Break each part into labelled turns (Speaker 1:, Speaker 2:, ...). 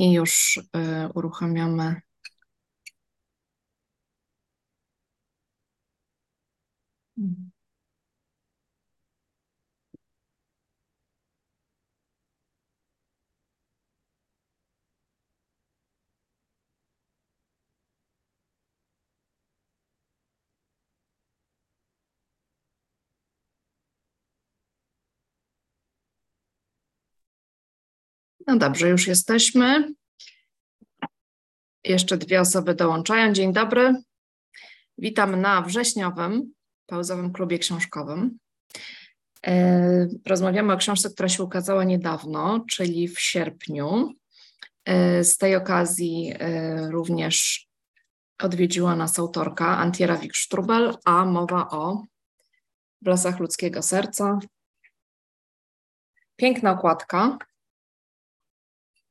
Speaker 1: I już y, uruchamiamy. No dobrze, już jesteśmy. Jeszcze dwie osoby dołączają. Dzień dobry. Witam na wrześniowym pauzowym klubie książkowym. E, rozmawiamy o książce, która się ukazała niedawno, czyli w sierpniu. E, z tej okazji e, również odwiedziła nas autorka Antiera Wikstrubel, a mowa o w lasach ludzkiego serca. Piękna okładka,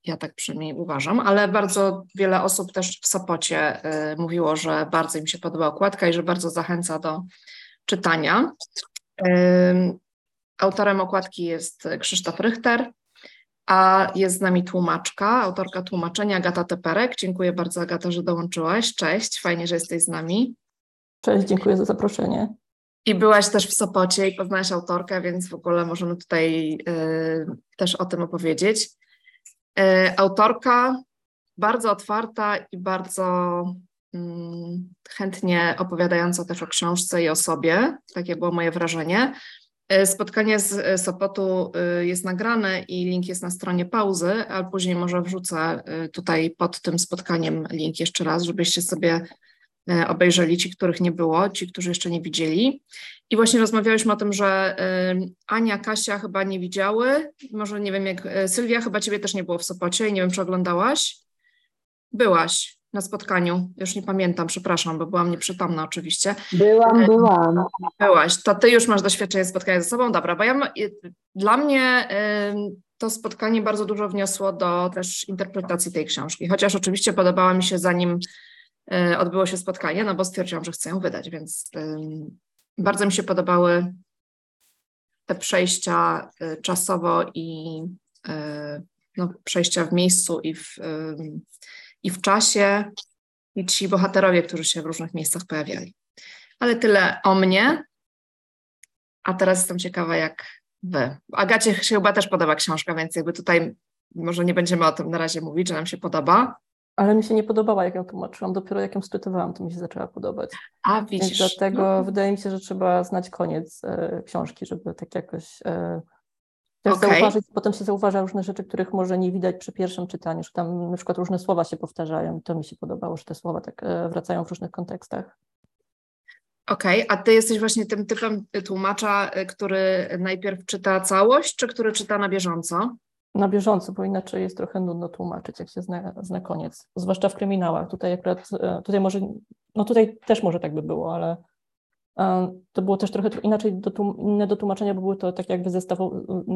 Speaker 1: ja tak przynajmniej uważam, ale bardzo wiele osób też w Sopocie y, mówiło, że bardzo im się podoba okładka i że bardzo zachęca do czytania. Y, autorem okładki jest Krzysztof Rychter, a jest z nami tłumaczka, autorka tłumaczenia Agata Teperek. Dziękuję bardzo Agata, że dołączyłaś. Cześć, fajnie, że jesteś z nami.
Speaker 2: Cześć, dziękuję za zaproszenie.
Speaker 1: I byłaś też w Sopocie i poznałaś autorkę, więc w ogóle możemy tutaj y, też o tym opowiedzieć. E, autorka bardzo otwarta i bardzo mm, chętnie opowiadająca też o książce i o sobie. Takie było moje wrażenie. E, spotkanie z e, Sopotu jest nagrane i link jest na stronie pauzy, ale później może wrzucę tutaj pod tym spotkaniem link jeszcze raz, żebyście sobie obejrzeli, ci, których nie było, ci, którzy jeszcze nie widzieli. I właśnie rozmawialiśmy o tym, że Ania, Kasia chyba nie widziały, może nie wiem jak, e, Sylwia, chyba ciebie też nie było w Sopocie i nie wiem, czy oglądałaś? Byłaś na spotkaniu, już nie pamiętam, przepraszam, bo byłam nieprzytomna oczywiście.
Speaker 3: Byłam, byłam.
Speaker 1: Byłaś, to ty już masz doświadczenie spotkania ze sobą, dobra, bo ja, dla mnie to spotkanie bardzo dużo wniosło do też interpretacji tej książki, chociaż oczywiście podobała mi się zanim E, odbyło się spotkanie, no bo stwierdziłam, że chcę ją wydać, więc bardzo mi się podobały te przejścia e, czasowo i e, no, przejścia w miejscu i w, i w czasie i ci bohaterowie, którzy się w różnych miejscach pojawiali. Ale tyle o mnie. A teraz jestem ciekawa, jak wy. Agacie się chyba też podoba książka, więc jakby tutaj może nie będziemy o tym na razie mówić, że nam się podoba.
Speaker 2: Ale mi się nie podobała, jak ją tłumaczyłam. Dopiero jak ją czytywałam, to mi się zaczęła podobać.
Speaker 1: A, widzisz.
Speaker 2: Więc dlatego no. wydaje mi się, że trzeba znać koniec e, książki, żeby tak jakoś e, też okay. zauważyć. Potem się zauważa różne rzeczy, których może nie widać przy pierwszym czytaniu, że tam na przykład różne słowa się powtarzają. To mi się podobało, że te słowa tak e, wracają w różnych kontekstach.
Speaker 1: Okej, okay. a ty jesteś właśnie tym typem tłumacza, e, który najpierw czyta całość, czy który czyta na bieżąco?
Speaker 2: Na bieżąco, bo inaczej jest trochę nudno tłumaczyć, jak się zna, zna koniec. Zwłaszcza w kryminałach. Tutaj akurat, e, tutaj może, no tutaj też może tak by było, ale e, to było też trochę inaczej do, inne do tłumaczenia, bo były to tak jakby zestaw,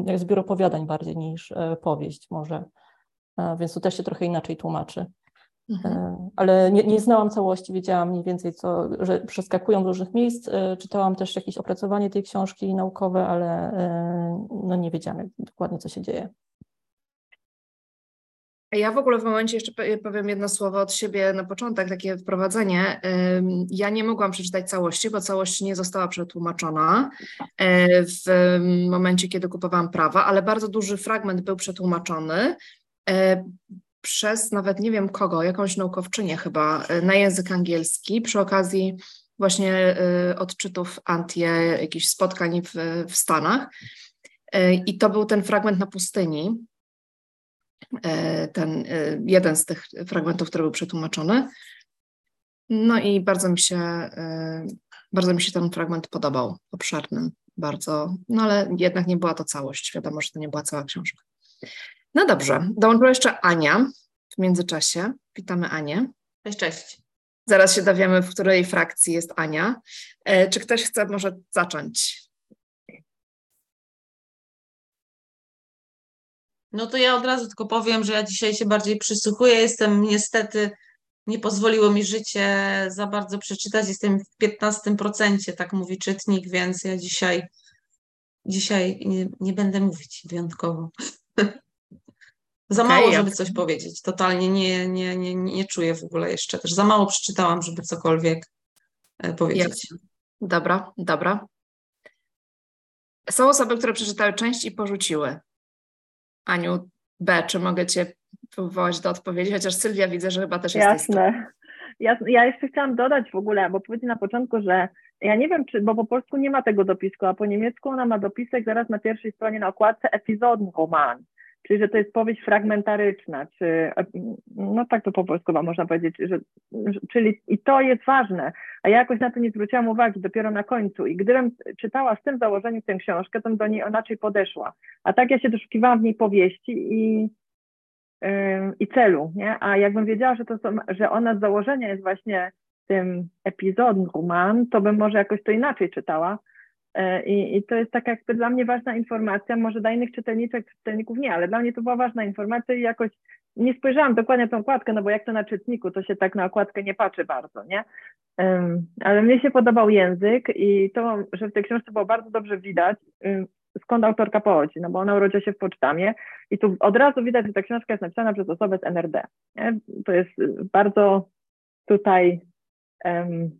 Speaker 2: jak zbiór opowiadań bardziej niż e, powieść może, więc to też się trochę inaczej tłumaczy. Mhm. Ale nie, nie, znałam całości, wiedziałam mniej więcej, co, że przeskakują do różnych miejsc. Czytałam też jakieś opracowanie tej książki naukowe, ale no nie wiedziałam dokładnie, co się dzieje.
Speaker 1: Ja w ogóle w momencie jeszcze powiem jedno słowo od siebie na początek, takie wprowadzenie. Ja nie mogłam przeczytać całości, bo całość nie została przetłumaczona e, w momencie, kiedy kupowałam prawa, ale bardzo duży fragment był przetłumaczony e, przez nawet nie wiem kogo, jakąś naukowczynię chyba, e, na język angielski przy okazji właśnie odczytów Antie, jakichś spotkań w, w Stanach. I to był ten fragment na pustyni, ten e, jeden z tych fragmentów, który był przetłumaczony. No i bardzo mi się, e, bardzo mi się ten fragment podobał, obszerny bardzo, no ale jednak nie była to całość, wiadomo, że to nie była cała książka. No dobrze, dołączyła jeszcze Ania w międzyczasie. Witamy Anię.
Speaker 4: Cześć, cześć.
Speaker 1: Zaraz się dowiemy, w której frakcji jest Ania. Czy ktoś chce może zacząć
Speaker 4: No to ja od razu tylko powiem, że ja dzisiaj się bardziej przysłuchuję. Jestem niestety, nie pozwoliło mi życie za bardzo przeczytać. Jestem w 15%, tak mówi czytnik, więc ja dzisiaj, dzisiaj nie, nie będę mówić wyjątkowo. Za mało, żeby coś powiedzieć. Totalnie nie, nie, nie, nie czuję w ogóle jeszcze też. Za mało przeczytałam, żeby cokolwiek e, powiedzieć.
Speaker 1: Dobra, dobra. Są osoby, które przeczytały część i porzuciły. Aniu B, czy mogę Cię wywołać do odpowiedzi? Chociaż Sylwia widzę, że chyba też jesteś.
Speaker 3: Jasne. Jasne. Ja jeszcze chciałam dodać w ogóle, bo powiedzieć na początku, że ja nie wiem, czy, bo po polsku nie ma tego dopisku, a po niemiecku ona ma dopisek zaraz na pierwszej stronie na okładce epizodenroman, czyli że to jest powieść fragmentaryczna, czy no tak to po polsku można powiedzieć, że, czyli i to jest ważne, a ja jakoś na to nie zwróciłam uwagi dopiero na końcu i gdybym czytała z tym założeniem tę książkę, to bym do niej inaczej podeszła, a tak ja się doszukiwałam w niej powieści i ym, i celu, nie? A jakbym wiedziała, że, to są, że ona z założenia jest właśnie tym epizodem roman, to bym może jakoś to inaczej czytała. E, I, I to jest taka jakby dla mnie ważna informacja, może dla innych czytelniczek, czytelników nie, ale dla mnie to była ważna informacja i jakoś nie spojrzałam dokładnie na tą okładkę, no bo jak to na czytniku, to się tak na okładkę nie patrzy bardzo, nie? Um, ale mnie się podobał język i to, że w tej książce było bardzo dobrze widać, um, skąd autorka pochodzi, no bo ona urodziła się w Pocztamie i tu od razu widać, że ta książka jest napisana przez osobę z NRD. Nie? To jest bardzo tutaj um,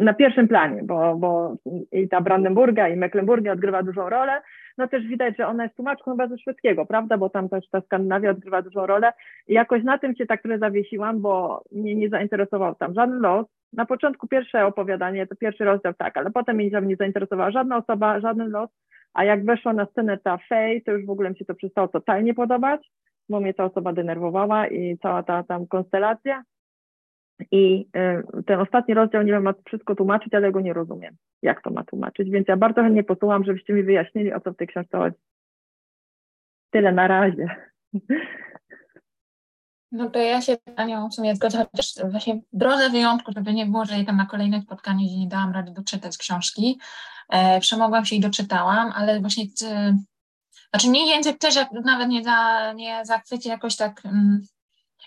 Speaker 3: na pierwszym planie, bo, bo i ta Brandenburga i Mecklenburgia odgrywa dużą rolę. No też widać, że ona jest tłumaczką chyba ze szwedzkiego, prawda, bo tam też ta Skandynawia odgrywa dużą rolę. I jakoś na tym się tak trochę zawiesiłam, bo mnie nie zainteresował tam żaden los. Na początku pierwsze opowiadanie, to pierwszy rozdział tak, ale potem mnie nie zainteresowała żadna osoba, żaden los. A jak weszła na scenę ta Faye, to już w ogóle mi się to przestało totalnie podobać, bo mnie ta osoba denerwowała i cała ta tam konstelacja. I y, ten ostatni rozdział, nie wiem, ma wszystko tłumaczyć, ale go nie rozumiem, jak to ma tłumaczyć, więc ja bardzo chętnie posłucham, żebyście mi wyjaśnili, o co w tej książce chodzi. Tyle na razie.
Speaker 5: No to ja się z Anią w sumie zgodzę, chociaż właśnie w drodze wyjątku, żeby nie było, że jej tam na kolejne spotkanie, gdzie nie dałam rady doczytać książki, e, przemogłam się i doczytałam, ale właśnie, e, znaczy mnie język też jak, nawet nie, za, nie zachwyci jakoś tak, mm,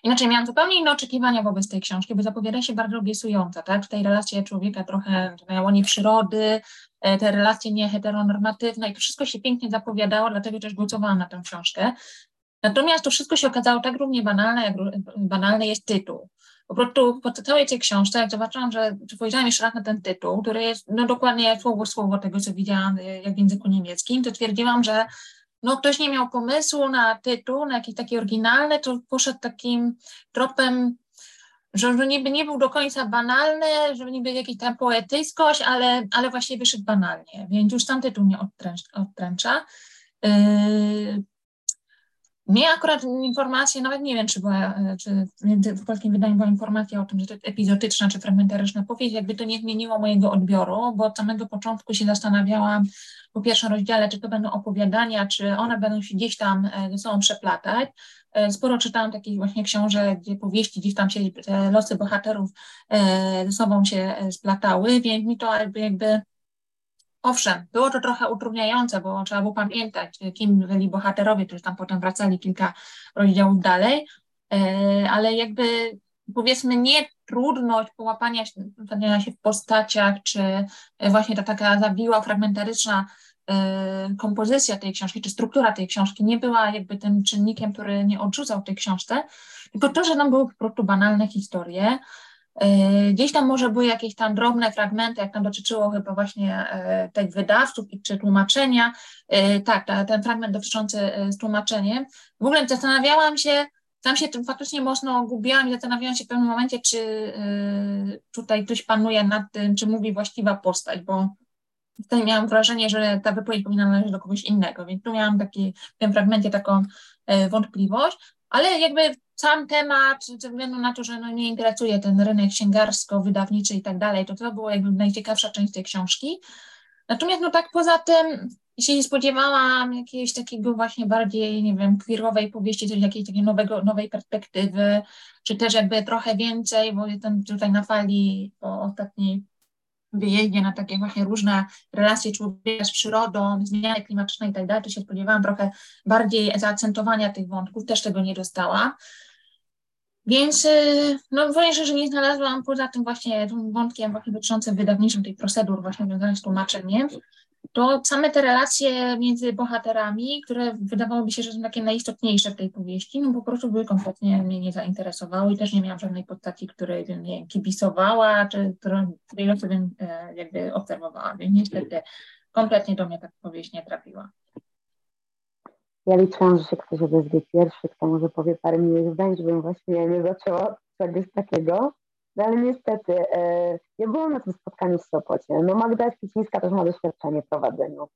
Speaker 5: inaczej miałam zupełnie inne oczekiwania wobec tej książki, bo zapowiada się bardzo obiecująca, tak, w tej relacji człowieka trochę na łonie przyrody, e, te relacje nieheteronormatywne i to wszystko się pięknie zapowiadało, dlatego też głosowałam na tę książkę. Natomiast to wszystko się okazało tak równie banalne, jak banalny jest tytuł. Po prostu po całej tej książce, jak zobaczyłam, że spojrzałam jeszcze raz na ten tytuł, który jest no dokładnie słowo słowo tego, co widziałam jak w języku niemieckim, to twierdziłam, że no ktoś nie miał pomysłu na tytuł, na jakiś taki oryginalny, to poszedł takim tropem, że, że niby nie był do końca banalny, że niby jakiś tam poetyckość, ale, ale właśnie wyszedł banalnie, więc już sam tytuł odtręcza. odtręcza. Yy, mnie akurat informacja, nawet nie wiem, czy była, czy w polskim wydaniu była informacja o tym, że to jest epizodyczna czy fragmentaryczna powieść, jakby to nie zmieniło mojego odbioru, bo od samego początku się zastanawiałam po pierwszym rozdziale, czy to będą opowiadania, czy one będą się gdzieś tam ze sobą przeplatać. Sporo czytałam takich właśnie książek, gdzie powieści gdzieś tam się losy bohaterów ze sobą się splatały, więc mi to jakby, jakby Owszem, było to trochę utrudniające, bo trzeba było pamiętać, kim byli bohaterowie, którzy tam potem wracali kilka rozdziałów dalej, ale jakby powiedzmy nie trudność połapania się w postaciach, czy właśnie ta taka zawiła, fragmentaryczna kompozycja tej książki, czy struktura tej książki nie była jakby tym czynnikiem, który nie odrzucał tej książce, tylko to, że tam były po prostu banalne historie, Gdzieś tam może były jakieś tam drobne fragmenty, jak tam dotyczyło chyba właśnie tych wydawców czy tłumaczenia. Tak, ta, ten fragment dotyczący z tłumaczeniem. W ogóle zastanawiałam się, tam się tym faktycznie mocno gubiłam i zastanawiałam się w pewnym momencie, czy tutaj ktoś panuje nad tym, czy mówi właściwa postać, bo tutaj miałam wrażenie, że ta wypowiedź powinna należeć do kogoś innego, więc tu miałam taki, w tym fragmencie taką wątpliwość, ale jakby sam temat, ze względu na to, że no mnie interesuje ten rynek księgarsko-wydawniczy i tak dalej, to to było jakby najciekawsza część tej książki. Natomiast no tak poza tym się nie spodziewałam jakiegoś takiego właśnie bardziej, nie wiem, queerowej powieści, coś jakiejś takiej nowego, nowej perspektywy, czy też jakby trochę więcej, bo jestem tutaj na fali po ostatniej wyjeździe na takie właśnie różne relacje człowieka z przyrodą, zmiany klimatyczne i tak dalej, to się spodziewałam trochę bardziej zaakcentowania tych wątków, też tego nie dostałam. Więc no powiem że nie znalazłam poza tym właśnie tym wątkiem właśnie dotyczącym wydawniczym tej procedur właśnie związanych z tłumaczeniem, to same te relacje między bohaterami, które wydawałoby się, że są takie najistotniejsze w tej powieści, no po prostu były kompletnie mnie nie zainteresowały i też nie miałam żadnej postaci, której bym nie kibisowała, czy której losy bym e, jakby obserwowała, więc niestety kompletnie do mnie ta powieść nie trafiła.
Speaker 6: Ja liczyłam, że się ktoś odezwie pierwszy, kto może powie parę miłych zdań, żebym właśnie nie zaczęła czegoś takiego. No ale niestety, e, ja byłam na tym spotkaniu w Sopocie. No Magda Spicińska też ma doświadczenie w prowadzeniu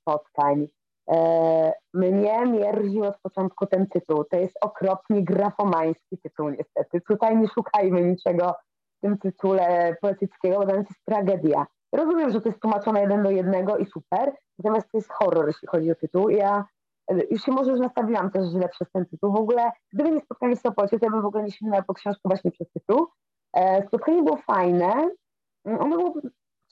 Speaker 6: spotkań. E, mnie mierził od początku ten tytuł. To jest okropnie grafomański tytuł niestety. Tutaj nie szukajmy niczego w tym tytule poetyckiego, bo to jest tragedia. Rozumiem, że to jest tłumaczone jeden do jednego i super, natomiast to jest horror, jeśli chodzi o tytuł. Ja już się może już nastawiłam też źle przez ten tytuł. W ogóle, gdyby nie spotkanie w Sopocie, to ja bym w ogóle nie sięgnęła po książkę właśnie przez tytuł. E, spotkanie było fajne. Ono było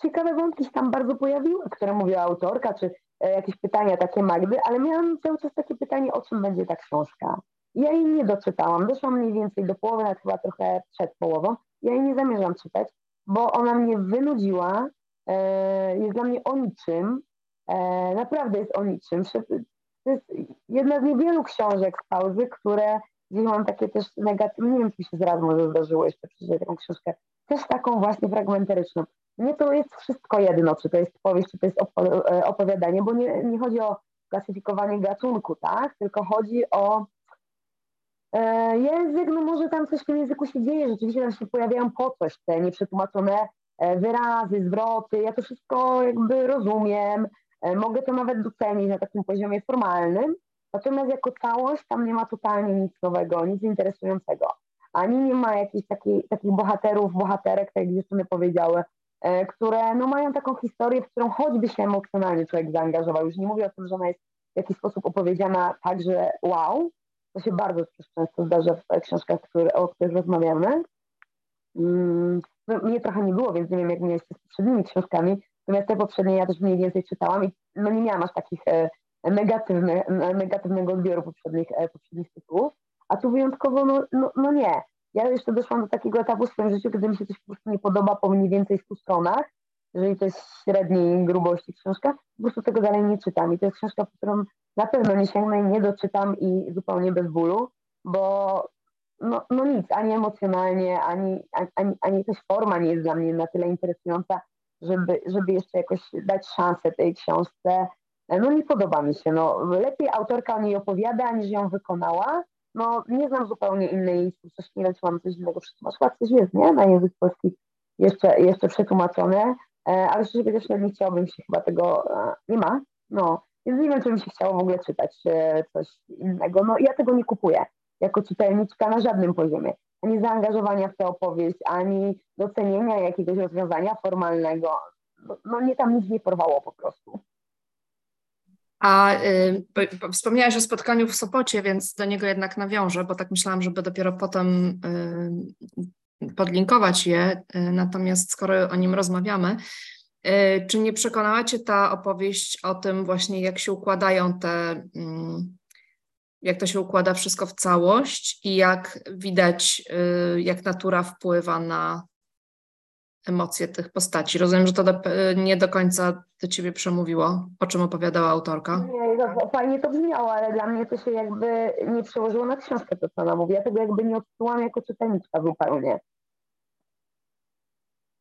Speaker 6: ciekawe wątki się tam bardzo pojawiły, które mówiła autorka, czy e, jakieś pytania takie Magdy, ale miałam cały czas takie pytanie, o czym będzie ta książka. Ja jej nie doczytałam. Doszłam mniej więcej do połowy, nawet chyba trochę przed połową. Ja jej nie zamierzam czytać, bo ona mnie wynudziła. E, jest dla mnie o niczym. Naprawdę jest o niczym to jest jedna z niewielu książek z pauzy, które gdzieś mam takie też negatywne, nie wiem, czy się zaraz może zdarzyło jeszcze przeczytać taką książkę, też taką właśnie fragmentaryczną. Nie to jest wszystko jedno, czy to jest powieść, czy to jest e, opowiadanie, bo nie, nie chodzi o klasyfikowanie gatunku, tak? Tylko chodzi o e, język, no może tam coś w tym języku się dzieje, rzeczywiście tam się pojawiają po coś te nieprzetłumaczone e, wyrazy, zwroty, ja to wszystko jakby rozumiem, mogę to nawet docenić na takim poziomie formalnym, natomiast jako całość tam nie ma totalnie nic nowego, nic interesującego. Ani nie ma jakichś taki, takich bohaterów, bohaterek, tak jak dziewczyny powiedziały, e, które no, mają taką historię, w którą choćby się emocjonalnie człowiek zaangażował. Już nie mówię o tym, że ona jest w jakiś sposób opowiedziana tak, że wow, to się bardzo często zdarza w książkach, które, o których rozmawiamy. Mm, no, mnie trochę nie było, więc nie wiem, jak mieliście z poprzednimi książkami, Natomiast te poprzednie ja też mniej więcej czytałam i no nie miałam aż takich e, negatywny, negatywnego odbioru poprzednich, e, poprzednich tytułów, a tu wyjątkowo no, no, no nie. Ja jeszcze doszłam do takiego etapu w swoim życiu, kiedy mi się coś po prostu nie podoba po mniej więcej 100 stronach, jeżeli to jest średniej grubości książka, po prostu tego dalej nie czytam. I to jest książka, po którą na pewno nie sięgnę i nie doczytam i zupełnie bez bólu, bo no, no nic, ani emocjonalnie, ani, ani, ani też forma nie jest dla mnie na tyle interesująca, żeby, żeby jeszcze jakoś dać szansę tej książce. No nie podoba mi się. No, lepiej autorka o niej opowiada, niż ją wykonała. No nie znam zupełnie innej twórczości, nie wiem, czy mam coś innego przetłumaczyć. Chyba coś jest, nie? Na język polski jeszcze, jeszcze przetłumaczone, e, ale szczerze mówiąc, nie chciałabym się chyba tego, e, nie ma, no. Więc nie wiem, czy mi się chciało w ogóle czytać e, coś innego. No ja tego nie kupuję jako czytelniczka na żadnym poziomie ani zaangażowania w tę opowieść, ani docenienia jakiegoś rozwiązania formalnego. No, no nie tam nic nie porwało po prostu.
Speaker 1: A y, wspomniałaś o spotkaniu w Sopocie, więc do niego jednak nawiążę, bo tak myślałam, żeby dopiero potem y, podlinkować je. Y, natomiast skoro o nim rozmawiamy, y, czy nie przekonała Cię ta opowieść o tym właśnie, jak się układają te mm, jak to się układa wszystko w całość i jak widać, y, jak natura wpływa na emocje tych postaci. Rozumiem, że to do, nie do końca do ciebie przemówiło, o czym opowiadała autorka.
Speaker 6: Nie, to, fajnie to brzmiało, ale dla mnie to się jakby nie przełożyło na książkę, to co ona mówi. Ja tego jakby nie odczułam jako czytelniczka zupełnie.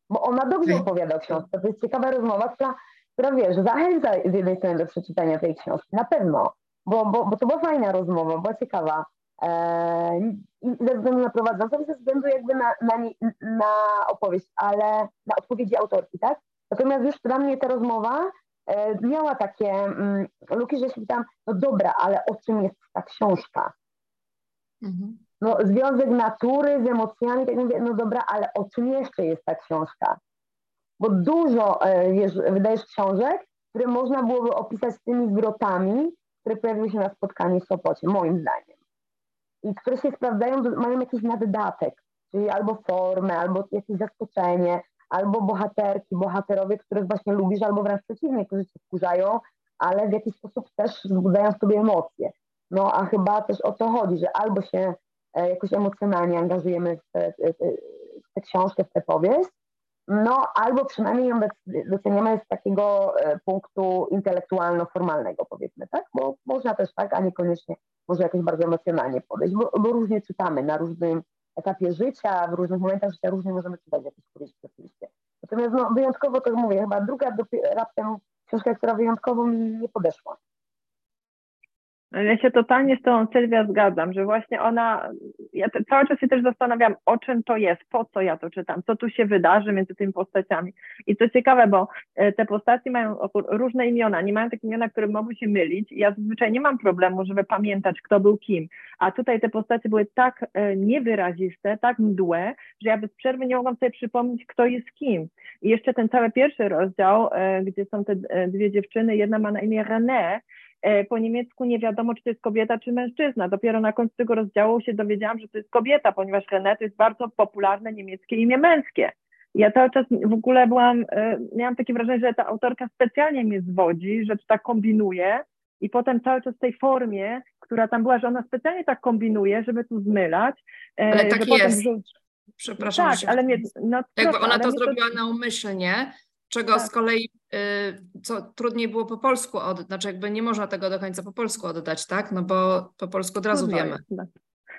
Speaker 6: Bo ona dobrze okay. opowiada o książce. To jest ciekawa rozmowa, która, która wiesz, zachęca z jednej strony do przeczytania tej książki, na pewno bo, bo, bo to była fajna rozmowa, była ciekawa. E, ze względu na prowadzącą, ze względu jakby na, na, na opowieść, ale na odpowiedzi autorki, tak? Natomiast już dla mnie ta rozmowa e, miała takie mm, luki, że się pytałam, no dobra, ale o czym jest ta książka? Mhm. No, związek natury z emocjami, tak mówię, no dobra, ale o czym jeszcze jest ta książka? Bo dużo e, wiesz, wydajesz książek, które można byłoby opisać tymi zwrotami, które pojawiły się na spotkaniu w Sopocie, moim zdaniem. I które się sprawdzają, mają jakiś naddatek, czyli albo formę, albo jakieś zaskoczenie, albo bohaterki, bohaterowie, których właśnie lubisz, albo wręcz przeciwnie, którzy cię wkurzają, ale w jakiś sposób też wzbudzają w sobie emocje. No a chyba też o to chodzi, że albo się e, jakoś emocjonalnie angażujemy w tę książkę, w tę powieść, no albo przynajmniej ją doceniamy z takiego e, punktu intelektualno-formalnego powiedzmy, tak? Bo można też tak, a niekoniecznie może jakoś bardzo emocjonalnie podejść, bo, bo różnie czytamy na różnym etapie życia, w różnych momentach życia różnie możemy czytać jakieś powieści oczywiście. Natomiast no, wyjątkowo to mówię, chyba druga raptem książka, która wyjątkowo mi nie podeszła.
Speaker 3: Ja się totalnie z tą Sylwia zgadzam, że właśnie ona, ja cały czas się też zastanawiam, o czym to jest, po co ja to czytam, co tu się wydarzy między tymi postaciami. I co ciekawe, bo e, te postaci mają różne imiona, nie mają takie imiona, które mogą się mylić. Ja zazwyczaj nie mam problemu, żeby pamiętać, kto był kim. A tutaj te postacie były tak e, niewyraziste, tak mdłe, że ja bez przerwy nie mogłam sobie przypomnieć, kto jest kim. I jeszcze ten cały pierwszy rozdział, e, gdzie są te dwie dziewczyny, jedna ma na imię René, po niemiecku nie wiadomo, czy to jest kobieta, czy mężczyzna. Dopiero na końcu tego rozdziału się dowiedziałam, że to jest kobieta, ponieważ René to jest bardzo popularne niemieckie imię męskie. Ja cały czas w ogóle byłam, e, miałam takie wrażenie, że ta autorka specjalnie mnie zwodzi, że to tak kombinuje i potem cały czas w tej formie, która tam była, że ona specjalnie tak kombinuje, żeby tu zmylać.
Speaker 1: E, ale tak jest. Przepraszam.
Speaker 3: Tak, ale mnie, no,
Speaker 1: Jakby ona to zrobiła to... naumyślnie, czego tak. z kolei co trudniej było po polsku oddać, znaczy jakby nie można tego do końca po polsku oddać, tak? No bo po polsku od razu no wiemy.
Speaker 3: Tak.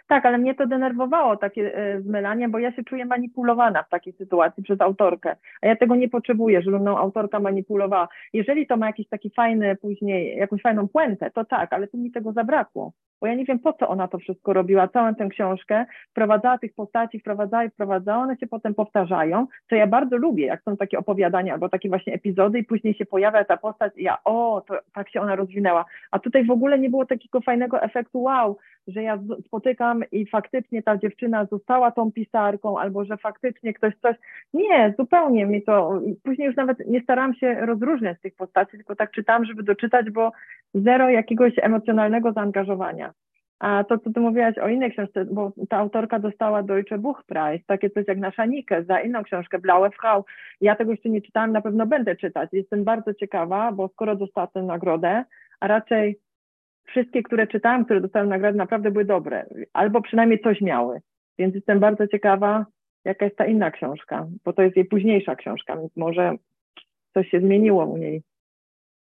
Speaker 3: tak. ale mnie to denerwowało, takie y, zmylanie, bo ja się czuję manipulowana w takiej sytuacji przez autorkę, a ja tego nie potrzebuję, żeby mną autorka manipulowała. Jeżeli to ma jakiś taki fajny później, jakąś fajną puentę, to tak, ale tu mi tego zabrakło bo ja nie wiem, po co ona to wszystko robiła, całą tę książkę, wprowadzała tych postaci, wprowadzała i wprowadzała, one się potem powtarzają, co ja bardzo lubię, jak są takie opowiadania albo takie właśnie epizody i później się pojawia ta postać i ja, o, to tak się ona rozwinęła, a tutaj w ogóle nie było takiego fajnego efektu wow, że ja spotykam i faktycznie ta dziewczyna została tą pisarką, albo że faktycznie ktoś coś. Nie, zupełnie mi to. Później już nawet nie starałam się rozróżniać tych postaci, tylko tak czytałam, żeby doczytać, bo zero jakiegoś emocjonalnego zaangażowania. A to, co ty mówiłaś o innej książce, bo ta autorka dostała Deutsche Buchpreis, takie coś jak Nasza Nike, za inną książkę, Blaue Frau. Ja tego jeszcze nie czytałam, na pewno będę czytać. Jestem bardzo ciekawa, bo skoro dostała tę nagrodę, a raczej wszystkie, które czytałam, które dostałem nagrodę, naprawdę były dobre, albo przynajmniej coś miały. Więc jestem bardzo ciekawa, jaka jest ta inna książka, bo to jest jej późniejsza książka, więc może coś się zmieniło u niej.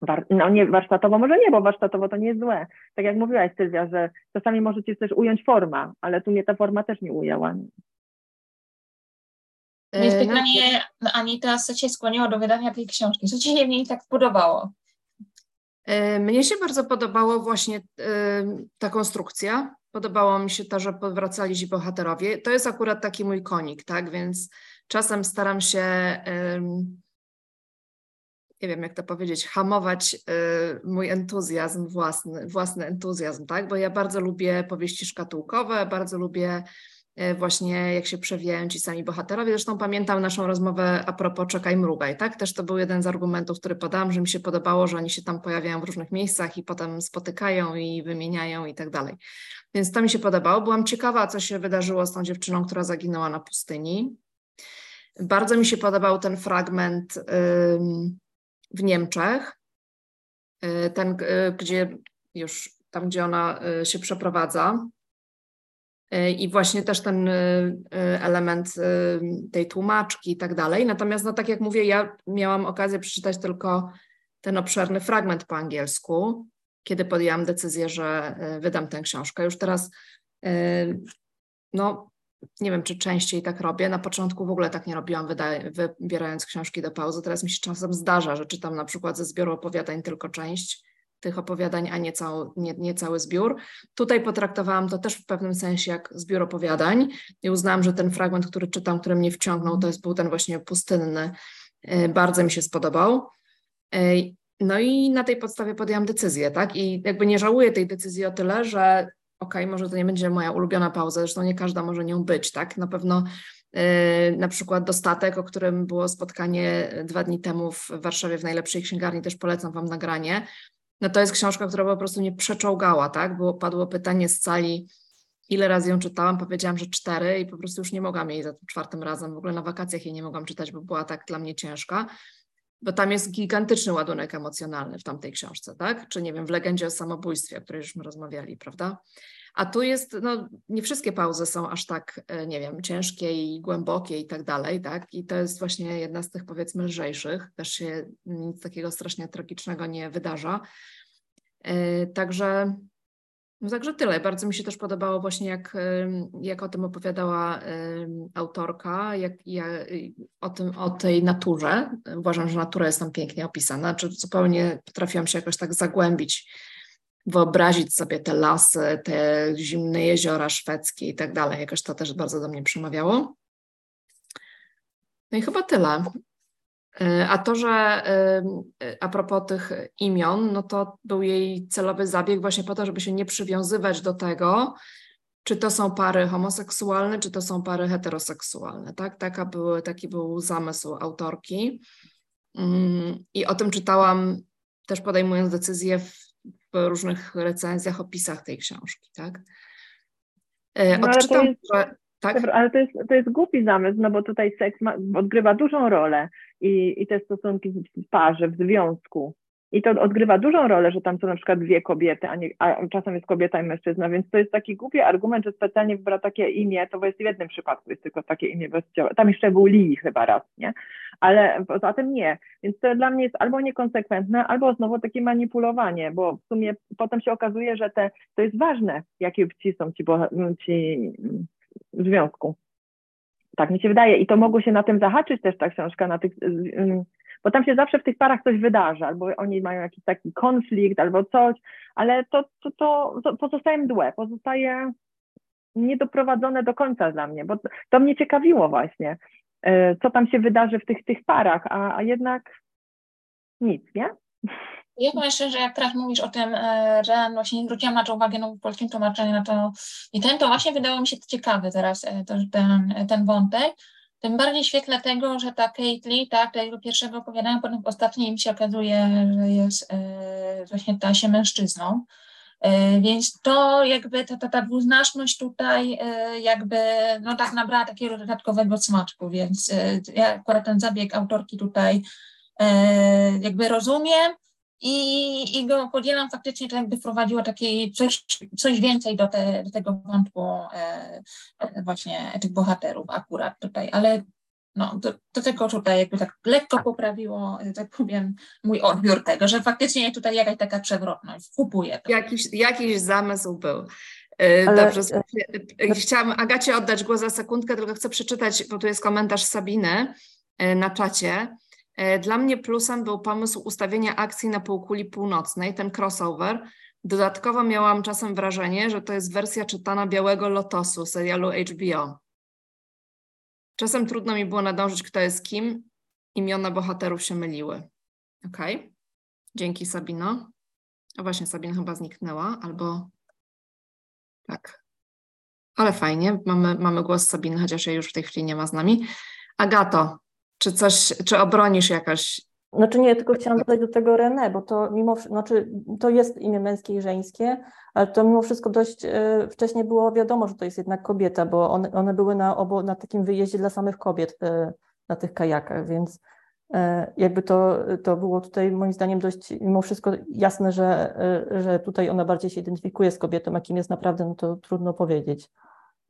Speaker 3: War, no nie warsztatowo, może nie, bo warsztatowo to nie jest złe. Tak jak mówiłaś Sylwia, że czasami możecie też ująć forma, ale tu mnie ta forma też nie ujęła.
Speaker 5: Jest pytanie, no Anita, co Cię skłoniło do wydania tej książki? Co Ci się w niej tak podobało?
Speaker 1: E, mnie się bardzo podobało właśnie e, ta konstrukcja. Podobało mi się to, że powracali ci bohaterowie. To jest akurat taki mój konik, tak? Więc czasem staram się, nie wiem jak to powiedzieć, hamować e, mój entuzjazm własny, własny entuzjazm, tak? Bo ja bardzo lubię powieści szkatułkowe, bardzo lubię E, właśnie jak się przewijają ci sami bohaterowie. Zresztą pamiętam naszą rozmowę a propos Czekaj Mrugaj, tak? Też to był jeden z argumentów, który podałam, że mi się podobało, że oni się tam pojawiają w różnych miejscach i potem spotykają i wymieniają i tak dalej. Więc to mi się podobało. Byłam ciekawa, co się wydarzyło z tą dziewczyną, która zaginęła na pustyni. Bardzo mi się podobał ten fragment w Niemczech, y, ten, y, gdzie już tam, gdzie ona y, się przeprowadza, i właśnie też ten element tej tłumaczki i tak dalej. Natomiast, no tak jak mówię, ja miałam okazję przeczytać tylko ten obszerny fragment po angielsku, kiedy podjęłam decyzję, że wydam tę książkę. Już teraz, no nie wiem, czy częściej tak robię. Na początku w ogóle tak nie robiłam, wybierając książki do pauzy. Teraz mi się czasem zdarza, że czytam na przykład ze zbioru opowiadań tylko część tych opowiadań, a nie, cał, nie, nie cały zbiór. Tutaj potraktowałam to też w pewnym sensie jak zbiór opowiadań i uznałam, że ten fragment, który czytam, który mnie wciągnął, to jest był ten właśnie pustynny. E, bardzo mi się spodobał. E, no i na tej podstawie podjęłam decyzję, tak? I jakby nie żałuję tej decyzji o tyle, że okay, może to nie będzie moja ulubiona pauza, zresztą nie każda może nią być, tak? Na pewno e, na przykład Dostatek, o którym było spotkanie dwa dni temu w Warszawie w najlepszej księgarni, też polecam Wam nagranie no to jest książka, która po prostu nie przeczołgała, tak? Było, padło pytanie z sali, ile razy ją czytałam, powiedziałam, że cztery i po prostu już nie mogłam jej za tym czwartym razem, w ogóle na wakacjach jej nie mogłam czytać, bo była tak dla mnie ciężka, bo tam jest gigantyczny ładunek emocjonalny w tamtej książce, tak? Czy nie wiem, w Legendzie o samobójstwie, o której żeśmy rozmawiali, prawda? A tu jest, no nie wszystkie pauzy są aż tak, e, nie wiem, ciężkie i głębokie i tak dalej, tak? I to jest właśnie jedna z tych powiedzmy lżejszych. Też się nic takiego strasznie tragicznego nie wydarza. E, także, no także tyle. Bardzo mi się też podobało właśnie, jak, jak o tym opowiadała autorka, jak, jak, o, tym, o tej naturze. Uważam, że natura jest tam pięknie opisana. Czy zupełnie potrafiłam się jakoś tak zagłębić wyobrazić sobie te lasy, te zimne jeziora szwedzkie i tak dalej. Jakoś to też bardzo do mnie przemawiało. No i chyba tyle. A to, że a propos tych imion, no to był jej celowy zabieg właśnie po to, żeby się nie przywiązywać do tego, czy to są pary homoseksualne, czy to są pary heteroseksualne. Tak? Taka były, taki był zamysł autorki. Mm, I o tym czytałam też podejmując decyzję w w różnych recenzjach, opisach tej książki, tak?
Speaker 3: E, no, odczytam, ale to jest, tak? ale to jest, to jest głupi zamysł, no bo tutaj seks ma, odgrywa dużą rolę i, i te stosunki w parze, w związku. I to odgrywa dużą rolę, że tam są na przykład dwie kobiety, a, nie, a czasem jest kobieta i mężczyzna, więc to jest taki głupi argument, że specjalnie wybrał takie imię, to jest w jednym przypadku jest tylko takie imię bezciołowe. Tam jeszcze był Lee chyba raz, nie? Ale poza tym nie. Więc to dla mnie jest albo niekonsekwentne, albo znowu takie manipulowanie, bo w sumie potem się okazuje, że te, to jest ważne, jakie płci są ci, bo, ci w związku. Tak mi się wydaje. I to mogło się na tym zahaczyć też ta książka, na tych bo tam się zawsze w tych parach coś wydarzy, albo oni mają jakiś taki konflikt, albo coś, ale to, to, to, to pozostaje mdłe, pozostaje niedoprowadzone do końca dla mnie, bo to mnie ciekawiło właśnie, e, co tam się wydarzy w tych, tych parach, a, a jednak nic, nie?
Speaker 5: Ja powiem szczerze, jak teraz mówisz o tym, e, że właśnie zwróciłam na to uwagę no, w polskim tłumaczeniu na to i ten, to właśnie wydało mi się ciekawy teraz e, to, ten, ten wątek, tym bardziej w świetle tego, że ta Kate Lee, tak, tego pierwszego opowiadania, potem w ostatnim się okazuje, że jest e, właśnie ta się mężczyzną. E, więc to jakby ta, ta, ta dwuznaczność tutaj e, jakby no tak nabrała takiego dodatkowego smaczku, więc e, ja akurat ten zabieg autorki tutaj e, jakby rozumiem i, i go podzielam, faktycznie to jakby wprowadziło takie coś, coś więcej do, te, do tego wątku e, e, właśnie tych bohaterów akurat tutaj, ale no, do, do, tego tutaj jakby tak lekko poprawiło, tak powiem, mój odbiór tego, że faktycznie tutaj jakaś taka przewrotność, kupuję to.
Speaker 1: Jakiś, jakiś zamysł był. E, ale... Dobrze, chciałam Agacie oddać głos za sekundkę, tylko chcę przeczytać, bo tu jest komentarz Sabiny na czacie. E, dla mnie plusem był pomysł ustawienia akcji na półkuli północnej, ten crossover. Dodatkowo miałam czasem wrażenie, że to jest wersja czytana Białego Lotosu serialu HBO. Czasem trudno mi było nadążyć, kto jest kim. Imiona bohaterów się myliły. Ok. Dzięki Sabino. O właśnie, Sabina chyba zniknęła, albo tak. Ale fajnie, mamy, mamy głos Sabiny, chociaż jej już w tej chwili nie ma z nami. Agato, czy coś, czy obronisz jakoś?
Speaker 2: Znaczy nie, tylko chciałam dodać do tego René, bo to mimo znaczy to jest imię męskie i żeńskie, ale to mimo wszystko dość e, wcześnie było wiadomo, że to jest jednak kobieta, bo one, one były na, obo, na takim wyjeździe dla samych kobiet e, na tych kajakach, więc e, jakby to, to było tutaj moim zdaniem dość mimo wszystko jasne, że, że tutaj ona bardziej się identyfikuje z kobietą, a kim jest naprawdę, no to trudno powiedzieć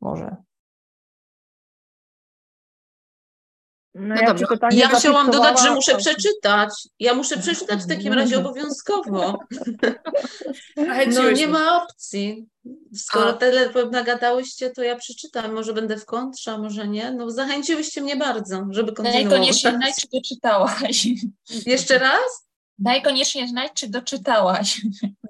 Speaker 2: może.
Speaker 4: No, no dobrze, ja chciałam dodać, że muszę przeczytać. Ja muszę przeczytać w takim razie obowiązkowo. No nie ma opcji. Skoro tyle nagadałyście, to ja przeczytam. Może będę w kontrze, może nie. No zachęciłyście mnie bardzo, żeby kontynuować.
Speaker 5: Najkoniecznie znać, czy doczytałaś.
Speaker 4: Jeszcze raz?
Speaker 5: Daj koniecznie znać, czy doczytałaś.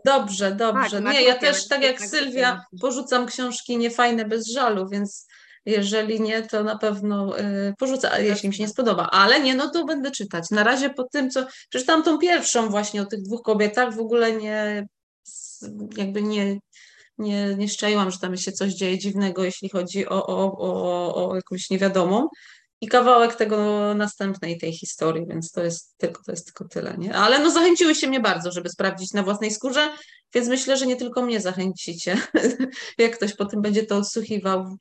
Speaker 4: Dobrze, dobrze. Tak, nie, ja też tak jak Sylwia porzucam książki niefajne bez żalu, więc jeżeli nie, to na pewno y, porzucę, jeśli mi się nie spodoba. Ale nie, no to będę czytać. Na razie po tym, co przeczytałam tą pierwszą właśnie o tych dwóch kobietach, w ogóle nie jakby nie, nie, nie szczaiłam, że tam się coś dzieje dziwnego, jeśli chodzi o, o, o, o jakąś niewiadomą. I kawałek tego następnej tej historii, więc to jest tylko, to jest tylko tyle, nie? Ale no zachęciły się mnie bardzo, żeby sprawdzić na własnej skórze, więc myślę, że nie tylko mnie zachęcicie, jak ktoś potem będzie to odsłuchiwał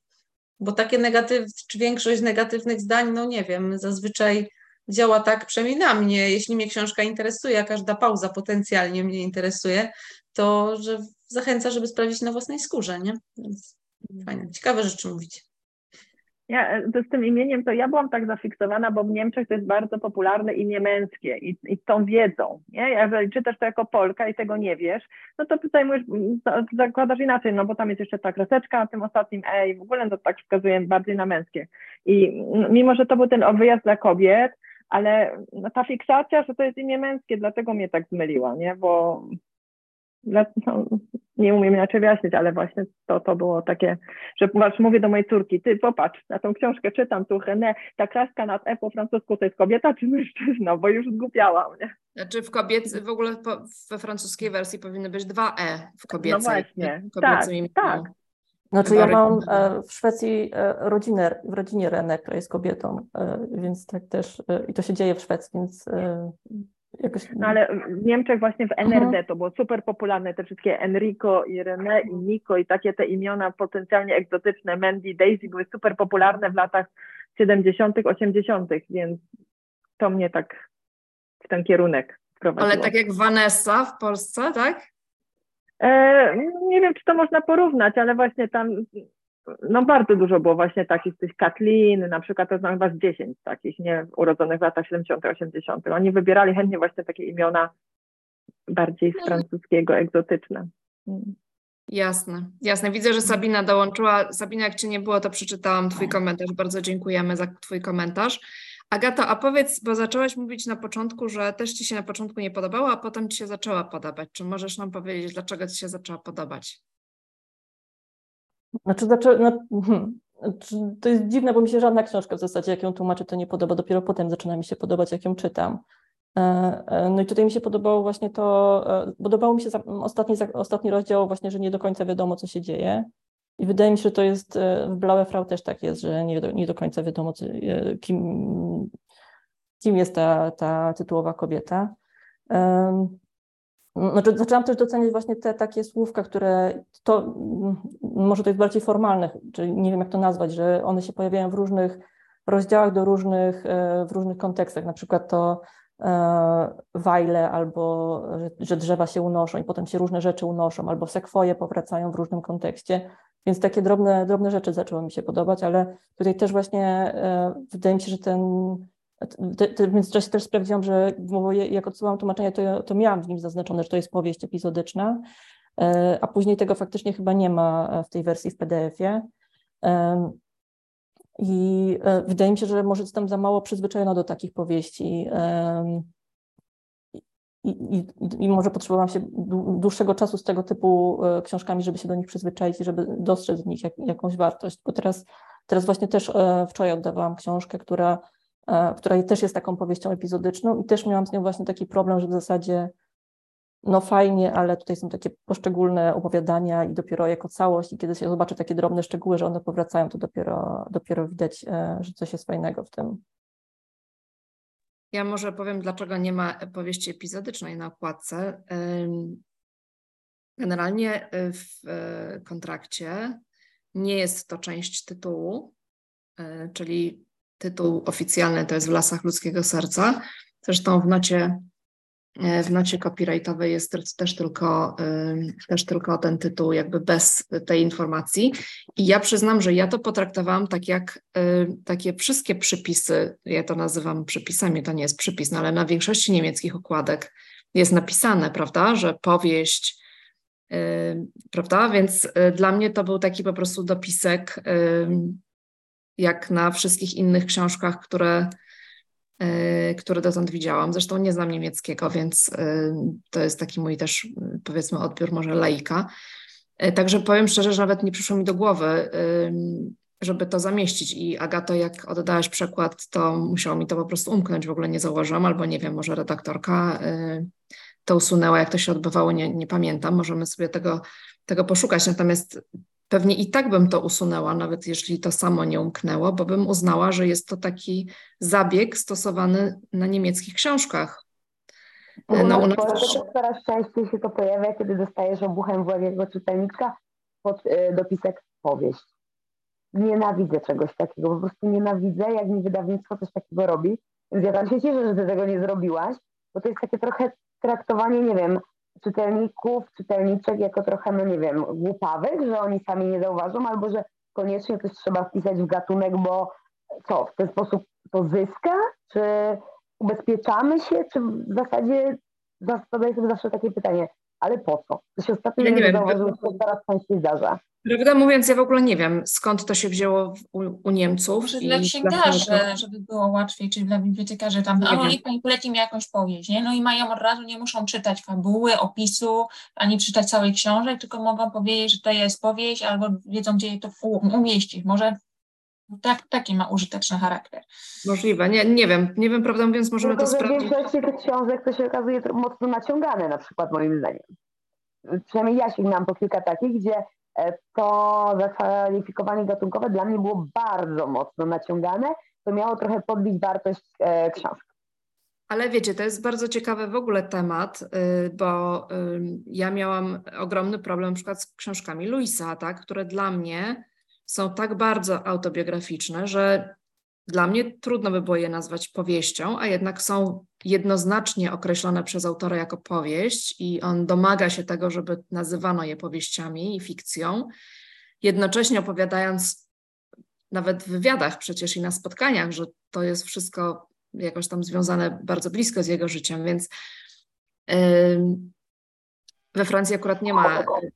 Speaker 4: bo takie negatyw, czy większość negatywnych zdań, no nie wiem, zazwyczaj działa tak, przynajmniej na mnie, jeśli mnie książka interesuje, a każda pauza potencjalnie mnie interesuje, to że zachęca, żeby sprawdzić na własnej skórze, nie? Więc fajne, ciekawe rzeczy mówić.
Speaker 3: Ja e, z tym imieniem to ja byłam tak zafiksowana, bo w Niemczech to jest bardzo popularne imię męskie i, i tą wiedzą, nie? Jeżeli czytasz to jako Polka i tego nie wiesz, no to zajmujesz, zakładasz inaczej, no bo tam jest jeszcze ta kreseczka na tym ostatnim E i w ogóle to tak wskazuje bardziej na męskie. I mimo, że to był ten wyjazd dla kobiet, ale no, ta fiksacja, że to jest imię męskie, dlatego mnie tak zmyliła, nie? Bo no, nie umiem inaczej wyjaśnić, ale właśnie to, to było takie, że patrz, mówię do mojej córki, ty popatrz, na tą książkę czytam tu René, ta kraska nad E po francusku to jest kobieta czy mężczyzna, bo już zgubiałam, nie?
Speaker 1: Znaczy w kobiet, w ogóle po, we francuskiej wersji powinny być dwa E w kobiecej.
Speaker 3: No właśnie, tak, tak.
Speaker 2: Znaczy ja mam e, w Szwecji e, rodzinę, w rodzinie Renę, która jest kobietą, e, więc tak też, i to się dzieje w Szwecji, więc
Speaker 3: Jakoś... No ale w Niemczech właśnie w NRD to było super popularne, te wszystkie Enrico i René i Nico i takie te imiona potencjalnie egzotyczne, Mandy, Daisy były super popularne w latach 70., 80., więc to mnie tak w ten kierunek prowadziło.
Speaker 1: Ale tak jak Vanessa w Polsce, tak?
Speaker 3: E, nie wiem, czy to można porównać, ale właśnie tam no bardzo dużo było właśnie takich, tych Katlin, na przykład to znam chyba z 10 takich, nie, urodzonych w latach 70., 80. Oni wybierali chętnie właśnie takie imiona bardziej z francuskiego, egzotyczne. Mm.
Speaker 1: Jasne, jasne. Widzę, że Sabina dołączyła. Sabina, jak Cię nie było, to przeczytałam Twój komentarz. Bardzo dziękujemy za Twój komentarz. Agata, a powiedz, bo zaczęłaś mówić na początku, że też Ci się na początku nie podobała, a potem Ci się zaczęła podobać. Czy możesz nam powiedzieć, dlaczego Ci się zaczęła podobać?
Speaker 2: Znaczy, znaczy, no, hmm, to jest dziwne, bo mi się żadna książka w zasadzie, jak ją tłumaczę, to nie podoba. Dopiero potem zaczyna mi się podobać, jak ją czytam. E, e, no i tutaj mi się podobało właśnie to, e, podobało mi się ostatni, ostatni rozdział właśnie, że nie do końca wiadomo, co się dzieje. I wydaje mi się, że to jest w Blaue Frau też tak jest, że nie do, nie do końca wiadomo, kim, kim jest ta, ta tytułowa kobieta. Znaczy, zaczęłam też doceniać właśnie te takie słówka, które to może to jest bardziej formalne, czyli nie wiem jak to nazwać, że one się pojawiają w różnych rozdziałach do różnych, e, w różnych kontekstach, na przykład to e, wajle albo że drzewa się unoszą i potem się różne rzeczy unoszą, albo sekwoje powracają w różnym kontekście, więc takie drobne, drobne rzeczy zaczęły mi się podobać, ale tutaj też właśnie e, wydaje mi się, że ten w międzyczasie też sprawdziłam, że jak odsyłałam tłumaczenie, to, to miałam w nim zaznaczone, że to jest powieść epizodyczna, e, a później tego faktycznie chyba nie ma w tej wersji w PDF-ie. I e, wydaje mi się, że może jestem za mało przyzwyczajona do takich powieści. I, i, I, może potrzebowałam się dłuższego czasu z tego typu e, książkami, żeby się do nich przyzwyczaić i żeby dostrzec w nich jak, jakąś wartość. Bo teraz, teraz właśnie też wczoraj oddawałam książkę, która E, która też jest taką powieścią epizodyczną i też miałam z nią właśnie taki problem, że w zasadzie no fajnie, ale tutaj są takie poszczególne opowiadania i dopiero jako całość i kiedy się zobaczy takie drobne szczegóły, że one powracają, to dopiero, dopiero widać, e, że coś jest fajnego w tym.
Speaker 1: Ja może powiem, dlaczego nie ma powieści epizodycznej na okładce. Generalnie e, w kontrakcie nie jest to część tytułu, czyli tytuł oficjalny to jest W lasach ludzkiego serca. Zresztą w nocie, e, w nocie copyrightowej jest też tylko, też tylko ten tytuł, jakby bez tej informacji. I ja przyznam, że ja to potraktowałam tak jak takie wszystkie przypisy, ja to nazywam przypisami, to nie jest przypis, no ale na większości niemieckich okładek jest napisane, prawda, że powieść, prawda? Więc dla mnie to był taki po prostu dopisek jak na wszystkich innych książkach, które, e, które dotąd widziałam. Zresztą nie znam niemieckiego, więc e, to jest taki mój też, powiedzmy, odbiór może laika. E, także powiem szczerze, że nawet nie przyszło mi do głowy, żeby to zamieścić. I Agato, jak oddałaś przekład, to musiało mi to po prostu umknąć, w ogóle nie założyłam, albo nie wiem, może redaktorka to usunęła, jak to się odbywało, nie, nie pamiętam. Możemy sobie tego, tego poszukać. Natomiast Pewnie i tak bym to usunęła, nawet jeśli to samo nie umknęło, bo bym uznała, że jest to taki zabieg stosowany na niemieckich książkach.
Speaker 6: No, no, u nas też... coraz częściej się to pojawia, kiedy dostajesz obuchem w jako czytelniczka pod y, dopisek powieść. Nienawidzę czegoś takiego, po prostu nienawidzę, jak mi wydawnictwo coś takiego robi. Więc ja tam się cieszę, że ty tego nie zrobiłaś, bo to jest takie trochę traktowanie, nie wiem, czytelników, czytelniczek jako trochę, no nie wiem, głupawych, że oni sami nie zauważą, albo że koniecznie coś trzeba wpisać w gatunek, bo co, w ten sposób to zyska? Czy ubezpieczamy się? Czy w zasadzie zadaję sobie zawsze takie pytanie, ale po co? To się ostatnio ja nie, nie zauważyło, że to teraz częściej zdarza.
Speaker 1: Prawda mówiąc, ja w ogóle nie wiem, skąd to się wzięło u, u Niemców.
Speaker 5: Może dla księgarzy, żeby było łatwiej, czyli dla bibliotekarzy tam, no niech pani poleci mi jakąś powieść, nie? No i mają od razu, nie muszą czytać fabuły, opisu, ani czytać całej książek, tylko mogą powiedzieć, że to jest powieść, albo wiedzą, gdzie je to umieścić. Może tak, taki ma użyteczny charakter.
Speaker 1: Możliwe, nie, nie wiem, nie wiem, prawdę mówiąc, możemy
Speaker 6: Tylko,
Speaker 1: to sprawdzić.
Speaker 6: W większości tych książek to się okazuje mocno naciągane, na przykład moim zdaniem. Przynajmniej ja sięgnęłam po kilka takich, gdzie e, to zakwalifikowanie gatunkowe dla mnie było bardzo mocno naciągane, to miało trochę podbić wartość e, książki.
Speaker 1: Ale wiecie, to jest bardzo ciekawy w ogóle temat, y, bo ja miałam ogromny problem na przykład z książkami Luisa, tak, które dla mnie są tak bardzo autobiograficzne, że dla mnie trudno by było je nazwać powieścią, a jednak są jednoznacznie określone przez autora jako powieść i on domaga się tego, żeby nazywano je powieściami i fikcją, jednocześnie opowiadając nawet w wywiadach przecież i na spotkaniach, że to jest wszystko jakoś tam związane bardzo blisko z jego życiem, więc we Francji akurat nie ma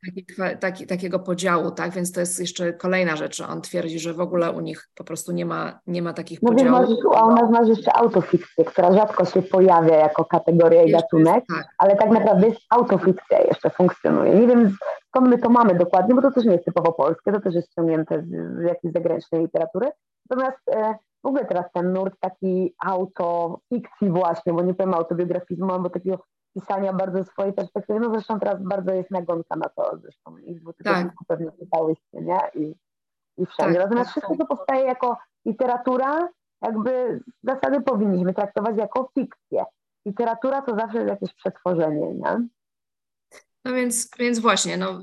Speaker 1: taki, taki, takiego podziału, tak? Więc to jest jeszcze kolejna rzecz, on twierdzi, że w ogóle u nich po prostu nie ma, nie ma takich no podziałów.
Speaker 6: A u nas masz jeszcze autofikcję, która rzadko się pojawia jako kategoria i gatunek, tak. ale tak naprawdę jest autofikcja jeszcze funkcjonuje. Nie wiem skąd my to mamy dokładnie, bo to też nie jest typowo polskie, to też jest ściągnięte z, z jakiejś zagranicznej literatury. Natomiast e, w ogóle teraz ten nurt taki autofikcji właśnie, bo nie powiem autobiografizmu, albo takiego pisania bardzo swojej perspektywy. No zresztą teraz bardzo jest nagonka na to, zresztą i tak. pewnie czytałyście, nie? I, i wszędzie. Tak, Natomiast tak, wszystko, co powstaje jako literatura, jakby zasady powinniśmy traktować jako fikcję. Literatura to zawsze jest jakieś przetworzenie, nie?
Speaker 1: No więc, więc właśnie, no,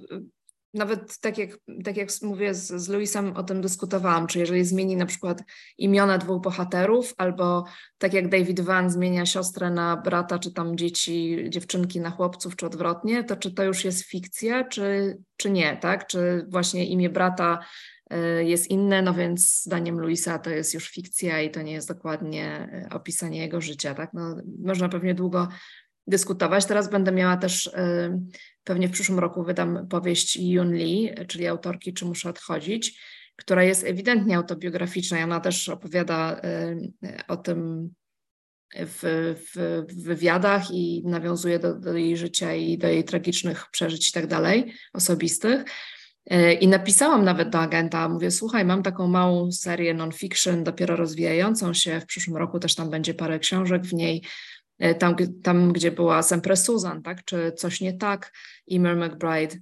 Speaker 1: nawet tak jak, tak jak mówię, z, z Luisem o tym dyskutowałam, czy jeżeli zmieni na przykład imiona dwóch bohaterów, albo tak jak David Van zmienia siostrę na brata, czy tam dzieci, dziewczynki na chłopców, czy odwrotnie, to czy to już jest fikcja, czy, czy nie, tak? Czy właśnie imię brata y, jest inne, no więc zdaniem Luisa to jest już fikcja i to nie jest dokładnie y, opisanie jego życia, tak? No, można pewnie długo dyskutować. Teraz będę miała też, y, pewnie w przyszłym roku wydam powieść Yun Lee, czyli autorki Czy muszę odchodzić, która jest ewidentnie autobiograficzna i ona też opowiada y, o tym w, w, w wywiadach i nawiązuje do, do, jej życia i do jej tragicznych przeżyć i tak dalej, osobistych. Y, I napisałam nawet do agenta, mówię, słuchaj, mam taką małą serię non-fiction, dopiero rozwijającą się, w przyszłym roku też tam będzie parę książek w niej, tam, tam gdzie była Sempre Susan, tak, czy Coś nie tak, Emer McBride,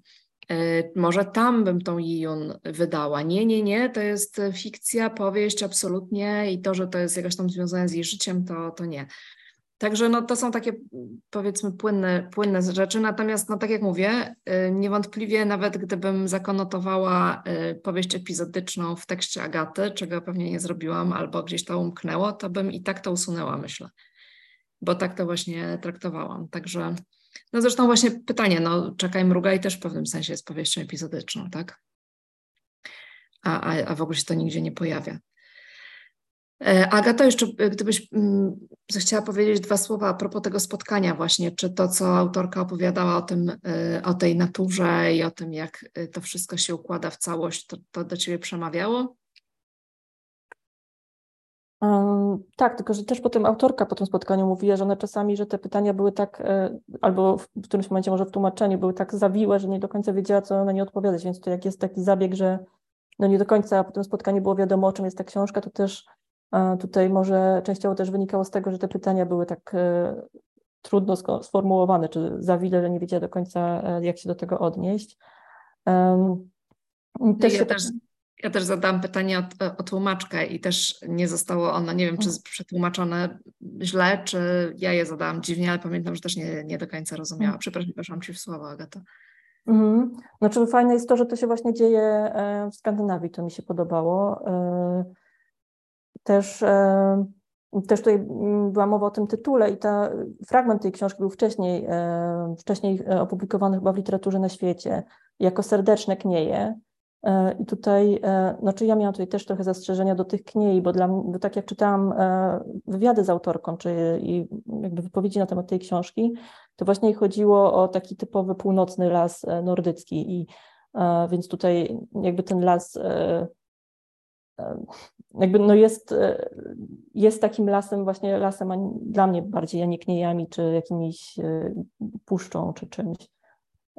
Speaker 1: e, może tam bym tą Yiyun wydała. Nie, nie, nie, to jest fikcja, powieść, absolutnie i to, że to jest jakoś tam związane z jej życiem, to, to nie. Także no, to są takie powiedzmy płynne, płynne rzeczy, natomiast no, tak jak mówię, e, niewątpliwie nawet gdybym zakonotowała powieść epizodyczną w tekście Agaty, czego pewnie nie zrobiłam, albo gdzieś to umknęło, to bym i tak to usunęła, myślę bo tak to właśnie traktowałam. Także, no zresztą właśnie pytanie, no czekaj, mrugaj też w pewnym sensie jest powieścią epizodyczną, tak? A, a, a w ogóle się to nigdzie nie pojawia. E, Agata, jeszcze gdybyś mm, zechciała powiedzieć dwa słowa a propos tego spotkania właśnie, czy to, co autorka opowiadała o tym, e, o tej naturze i o tym, jak e, to wszystko się układa w całość, to, to do Ciebie przemawiało?
Speaker 2: Tak, tylko że też potem autorka po tym spotkaniu mówiła, że one czasami, że te pytania były tak, e, albo w którymś momencie może w tłumaczeniu były tak zawiłe, że nie do końca wiedziała, co na nie odpowiadać, więc to jak jest taki zabieg, że no nie do końca po tym spotkaniu było wiadomo, o czym jest ta książka, to też tutaj może częściowo też wynikało z tego, że te pytania były tak e, trudno sformułowane, czy zawile, że nie wiedziała do końca, e, jak się do tego odnieść.
Speaker 1: Też ja też ja też zadałam pytanie o, o, tłumaczkę i też nie zostało ono, nie wiem, czy przetłumaczone źle, czy ja je zadałam dziwnie, ale pamiętam, że też nie, nie do końca rozumiała. Mm. Przepraszam, weszłam Ci w słowo, Agata.
Speaker 2: Mhm. Znaczy fajne jest to, że to się właśnie dzieje e, w Skandynawii, to mi się podobało. E, też e, też tutaj mm, była mowa o tym tytule i ta, fragment tej książki był wcześniej, wcześniej opublikowany chyba w literaturze na świecie, jako serdeczne knieje. I tutaj, znaczy ja miałam tutaj też trochę zastrzeżenia do tych kniei, bo, dla, bo tak jak czytałam wywiady z autorką, czy i jakby wypowiedzi na temat tej książki, to właśnie chodziło o taki typowy północny las nordycki i więc tutaj jakby ten las jakby no jest, e, jest takim lasem, właśnie lasem dla mnie bardziej, a nie kniejami, czy jakimiś e, puszczą, czy czymś.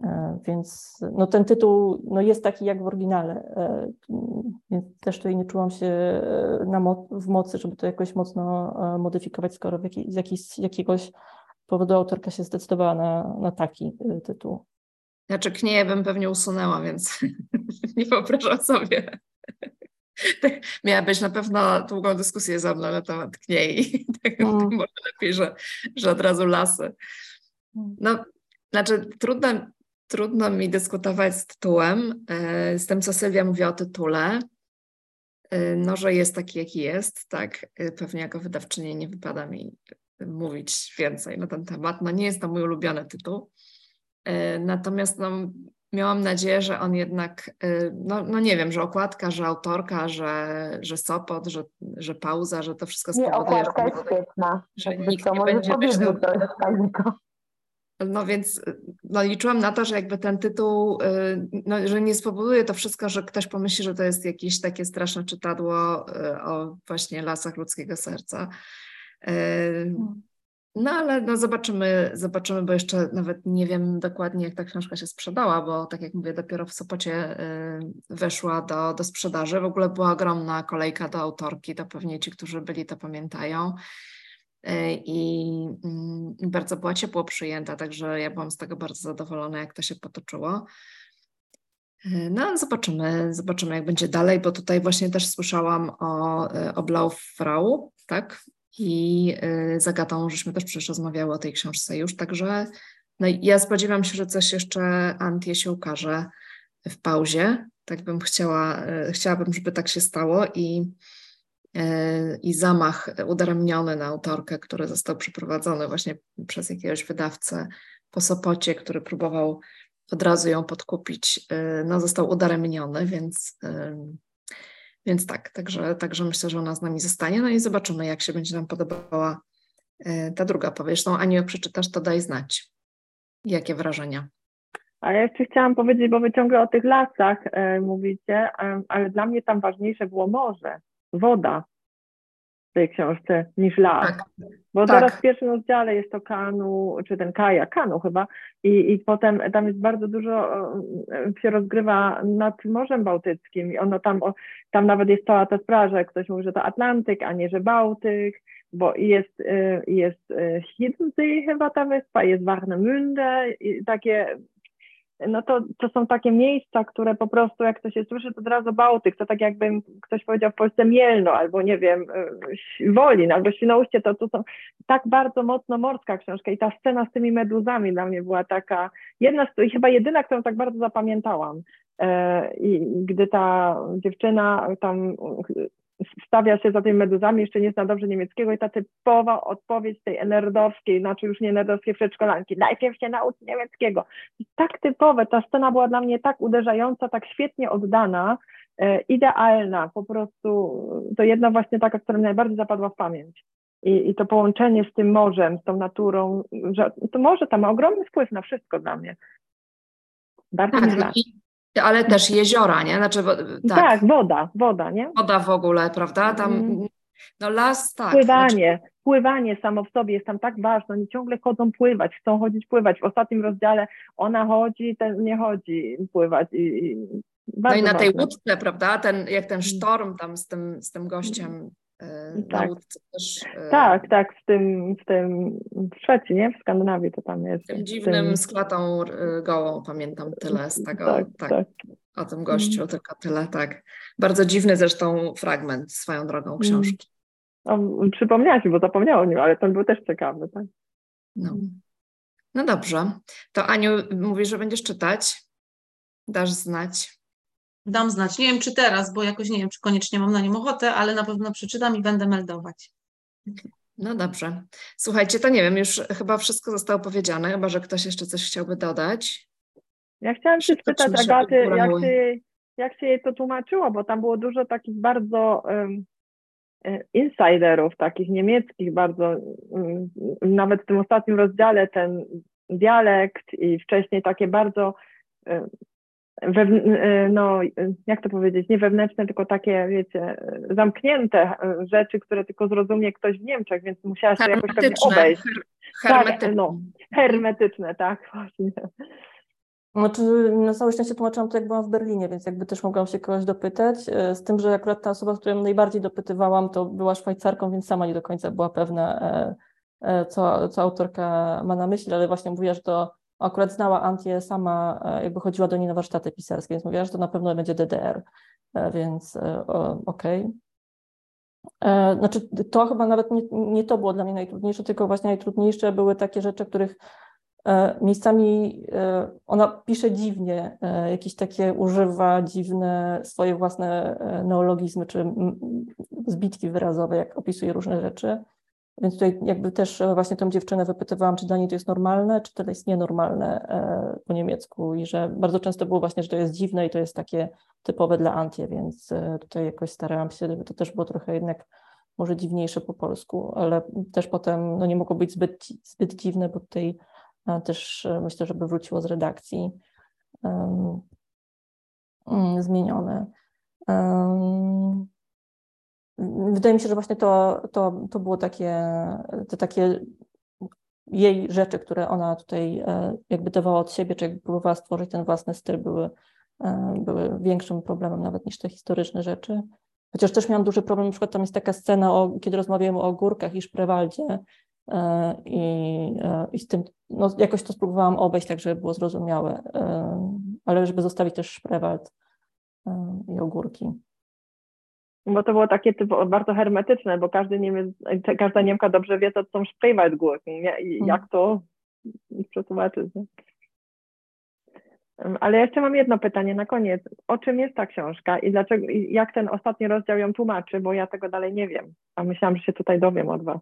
Speaker 2: E, więc no ten tytuł no jest taki jak w oryginale, więc też tutaj nie czułam się na mo w mocy, żeby to jakoś mocno modyfikować, skoro z jakiś, jakiegoś powodu autorka się zdecydowała na, na taki tytuł.
Speaker 1: Znaczy knieje bym pewnie usunęła, więc nie wyobrażam sobie. Miałabyś na pewno długą dyskusję ze mną na temat kniei. Tak, no. Może lepiej, że, że od razu lasy. Mm. No, znaczy trudno, trudno mi dyskutować z tytułem, e, z tym, co Sylwia mówi o tytule. E, no, że jest taki, jaki jest, tak. E, pewnie jako wydawczyni nie wypada mi mówić więcej na ten temat. No, nie jest to mój ulubiony tytuł. Natomiast no, miałam nadzieję, że on jednak, no, no nie wiem, że okładka, że autorka, że, że Sopot, że, że pauza, że to wszystko
Speaker 6: spowoduje, nie, okładka jest świetna. że nikt to nie będzie myślał.
Speaker 1: No więc no, liczyłam na to, że jakby ten tytuł, y, no, że nie spowoduje to wszystko, że ktoś pomyśli, że to jest jakieś takie straszne czytadło y, o właśnie lasach ludzkiego serca. Hmm. No ale no zobaczymy, zobaczymy, bo jeszcze nawet nie wiem dokładnie, jak ta książka się sprzedała, bo tak jak mówię, dopiero w Sopocie y, weszła do, do sprzedaży. W ogóle była ogromna kolejka do autorki, to pewnie ci, którzy byli, to pamiętają. Y, I, mm, I bardzo była ciepło przyjęta, także ja byłam z tego bardzo zadowolona, jak to się potoczyło. Y, no, zobaczymy, zobaczymy, jak będzie dalej, bo tutaj właśnie też słyszałam o, o Blaufrau, tak? i y, z Agatą żeśmy też przecież rozmawiały o tej książce już, także no ja spodziewam się, że coś jeszcze Antie się ukaże w pauzie. Tak bym chciała, y, chciałabym, żeby tak się stało i, y, i zamach udaremniony na autorkę, który został przeprowadzony właśnie przez jakiegoś wydawcę po Sopocie, który próbował od razu ją podkupić, no został udaremniony, więc więc tak, także, także myślę, że ona z nami zostanie, no i zobaczymy, jak się będzie nam podobała e, ta druga powieść. No Aniu, jak przeczytasz, to daj znać. Jakie wrażenia?
Speaker 3: A ja jeszcze chciałam powiedzieć, bo wy ciągle o tych lasach e, mówicie, e, ale dla mnie tam ważniejsze było morze, woda tej książce niż las. Tak. Bo tak. teraz w pierwszym rozdziale jest to kanu, czy ten kaja, kanu chyba, i, i potem tam jest bardzo dużo, e, się rozgrywa nad Morzem Bałtyckim i ono tam, tam nawet jest cała ta sprawa, że ktoś mówi, że to Atlantyk, a nie, że Bałtyk, bo jest, e, jest e, Hiddensee chyba ta wyspa, jest Warnemünde, i takie no to, to są takie miejsca, które po prostu jak to się słyszy, to od razu Bałtyk, to tak jakby ktoś powiedział w Polsce Mielno, albo nie wiem, y, Wolin, albo Świnoujście, to, to są tak bardzo mocno morska książka i ta scena z tymi meduzami dla mnie była taka, jedna z, chyba jedyna, którą tak bardzo zapamiętałam. E, I gdy ta dziewczyna tam stawia się za tymi meduzami, jeszcze nie zna dobrze niemieckiego i ta typowa odpowiedź tej enerdowskiej, znaczy już nie enerdowskiej przedszkolanki, najpierw się naucz niemieckiego. I tak typowe, ta scena była dla mnie tak uderzająca, tak świetnie oddana, e, idealna, po prostu to jedna właśnie taka, która mi najbardziej zapadła w pamięć. I, I to połączenie z tym morzem, z tą naturą, że to morze tam ma ogromny wpływ na wszystko dla mnie. Bardzo tak, mi
Speaker 1: ale też jeziora, nie? Znaczy,
Speaker 3: tak. tak, woda, woda, nie?
Speaker 1: Woda w ogóle, prawda? Tam, mm. no las, tak.
Speaker 3: Pływanie, znaczy... pływanie samo w sobie jest tam tak ważne, oni ciągle chodzą pływać, chcą chodzić pływać. W ostatnim rozdziale ona chodzi, ten nie chodzi pływać i, i
Speaker 1: no i na tej łódce, prawda, ten, jak ten mm. sztorm tam z tym, z tym gościem E, tak.
Speaker 3: Też, e, tak, tak, w tym, w tym w Szwecji, nie? W Skandynawii to tam jest.
Speaker 1: Tym dziwnym tym... z klatą e, gołą, pamiętam tyle z tego, tak, tak, tak. o tym gościu, mm. tylko tyle, tak. Bardzo dziwny zresztą fragment swoją drogą mm. książki.
Speaker 3: O, przypomniałaś, bo zapomniała o nim, ale ten był też ciekawy, tak?
Speaker 1: No. no dobrze. To Aniu, mówisz, że będziesz czytać? Dasz znać
Speaker 4: dam znać. Nie wiem, czy teraz, bo jakoś nie wiem, czy koniecznie mam na nim ochotę, ale na pewno przeczytam i będę meldować.
Speaker 1: No dobrze. Słuchajcie, to nie wiem, już chyba wszystko zostało powiedziane, chyba że ktoś jeszcze coś chciałby dodać.
Speaker 3: Ja chciałam się spytać Agaty, jak się, jak się jej to tłumaczyło, bo tam było dużo takich bardzo um, insiderów, takich niemieckich bardzo, um, nawet w tym ostatnim rozdziale ten dialekt i wcześniej takie bardzo um, no, jak to powiedzieć, nie wewnętrzne, tylko takie, wiecie, zamknięte e, rzeczy, które tylko zrozumie ktoś w Niemczech, więc musiałaś to jakoś pewnie obejść.
Speaker 1: her- hermetyczne.
Speaker 3: no. Hermetyczne, tak, właśnie.
Speaker 2: Znaczy, na całe szczęście tłumaczyłam to, jak byłam w Berlinie, więc jakby też mogłam się kogoś dopytać. E, Z tym, że akurat ta osoba, z którą najbardziej dopytywałam, to była Szwajcarką, więc sama nie do końca była pewna, e, co, co autorka ma na myśli, ale właśnie mówiła, że to akurat znała Antię sama, e, jakby chodziła do niej na warsztaty pisarskie, więc mówiła, że to na pewno będzie DDR, E, więc e, okej. E, Znaczy, to chyba nawet nie, nie to było dla mnie najtrudniejsze, tylko właśnie najtrudniejsze były takie rzeczy, których miejscami ona pisze dziwnie, jakieś takie używa dziwne swoje własne neologizmy czy zbitki wyrazowe, jak opisuje różne rzeczy. Więc tutaj jakby też e, właśnie tą dziewczynę wypytywałam, czy dla niej to jest normalne, czy to jest nienormalne e, po niemiecku i że bardzo często było właśnie, że to jest dziwne i to jest takie typowe dla Antie, więc e, tutaj jakoś starałam się, żeby to też było trochę jednak może dziwniejsze po polsku, ale też potem no nie mogło być zbyt, zbyt dziwne, bo tutaj też myślę, żeby wróciło z redakcji mm, zmienione. Em, Wydaje mi się, że właśnie to, to, to było takie, te takie jej rzeczy, które ona tutaj e, jakby dawała od siebie, czy jakby próbowała stworzyć ten własny styl, były, e, były większym problemem nawet niż te historyczne rzeczy. Chociaż też miałam duży problem, na przykład tam jest taka scena, o, kiedy rozmawiamy o górkach i Szprewaldzie e, i, i z tym, no jakoś to spróbowałam obejść tak, żeby było zrozumiałe, ale żeby zostawić też Szprewald i ogórki.
Speaker 3: Bo to było takie typo, bardzo hermetyczne, bo każdy Niemiec, każda Niemka dobrze wie, co to są i
Speaker 2: Mhm.
Speaker 3: jak to przetłumaczyć. Nie? Ale jeszcze mam jedno pytanie na koniec. O czym jest ta książka i dlaczego, i jak ten ostatni rozdział ją tłumaczy, bo ja tego dalej nie wiem, a myślałam, że się tutaj dowiem od was.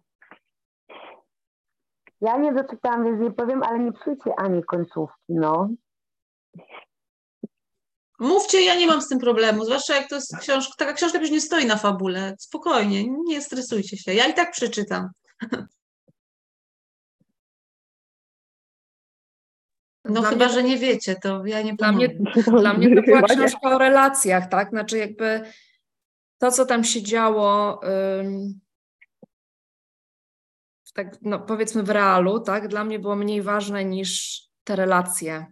Speaker 6: Ja nie doczytałam, więc nie powiem, ale nie psujcie ani końcówki, no.
Speaker 4: Mówcie, ja nie mam z tym problemu, zwłaszcza jak to jest książka, taka książka już nie stoi na fabule. Spokojnie, nie stresujcie się. Ja i tak przeczytam. No
Speaker 1: Dla
Speaker 4: chyba,
Speaker 1: mnie-
Speaker 4: że nie wiecie, to ja nie
Speaker 1: Dla mnie, dla mnie to była książka o relacjach, tak? Znaczy jakby to, co tam się działo, ym, tak, no powiedzmy w realu, tak? Dla mnie było mniej ważne niż te relacje.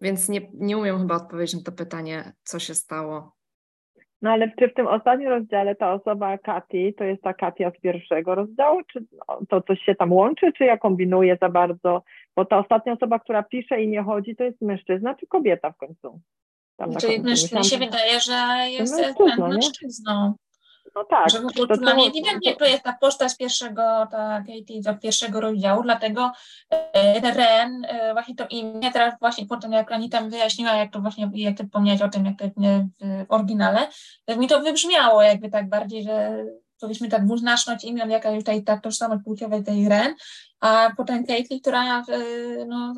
Speaker 1: Więc nie, nie umiem chyba odpowiedzieć na to pytanie, co się stało.
Speaker 3: No ale czy w tym ostatnim rozdziale ta osoba Kati, to jest ta Katia z pierwszego rozdziału, czy to coś się tam łączy, czy ja kombinuję za bardzo? Bo ta ostatnia osoba, która pisze i nie chodzi, to jest mężczyzna czy kobieta w końcu? Tam na
Speaker 5: Znaczy,
Speaker 3: końcu.
Speaker 5: mi się wydaje, że jest
Speaker 3: mężczyzną,
Speaker 5: mężczyzną.
Speaker 3: No tak.
Speaker 5: Że
Speaker 3: to- to-
Speaker 5: ewidentnie to jest ta postać pierwszego, ta Katie z pierwszego rozdziału, dlatego e, Ren, e, właśnie to imię, teraz właśnie potem jak Ani tam wyjaśniła, jak to właśnie, jak ty wspomniałeś o tym, jak to w, oryginale, to mi to wybrzmiało jakby tak bardziej, że powiedzmy ta dwuznaczność imion, jaka już tutaj ta tożsamość płciowa tej Ren, a potem Caitlyn, która e, no,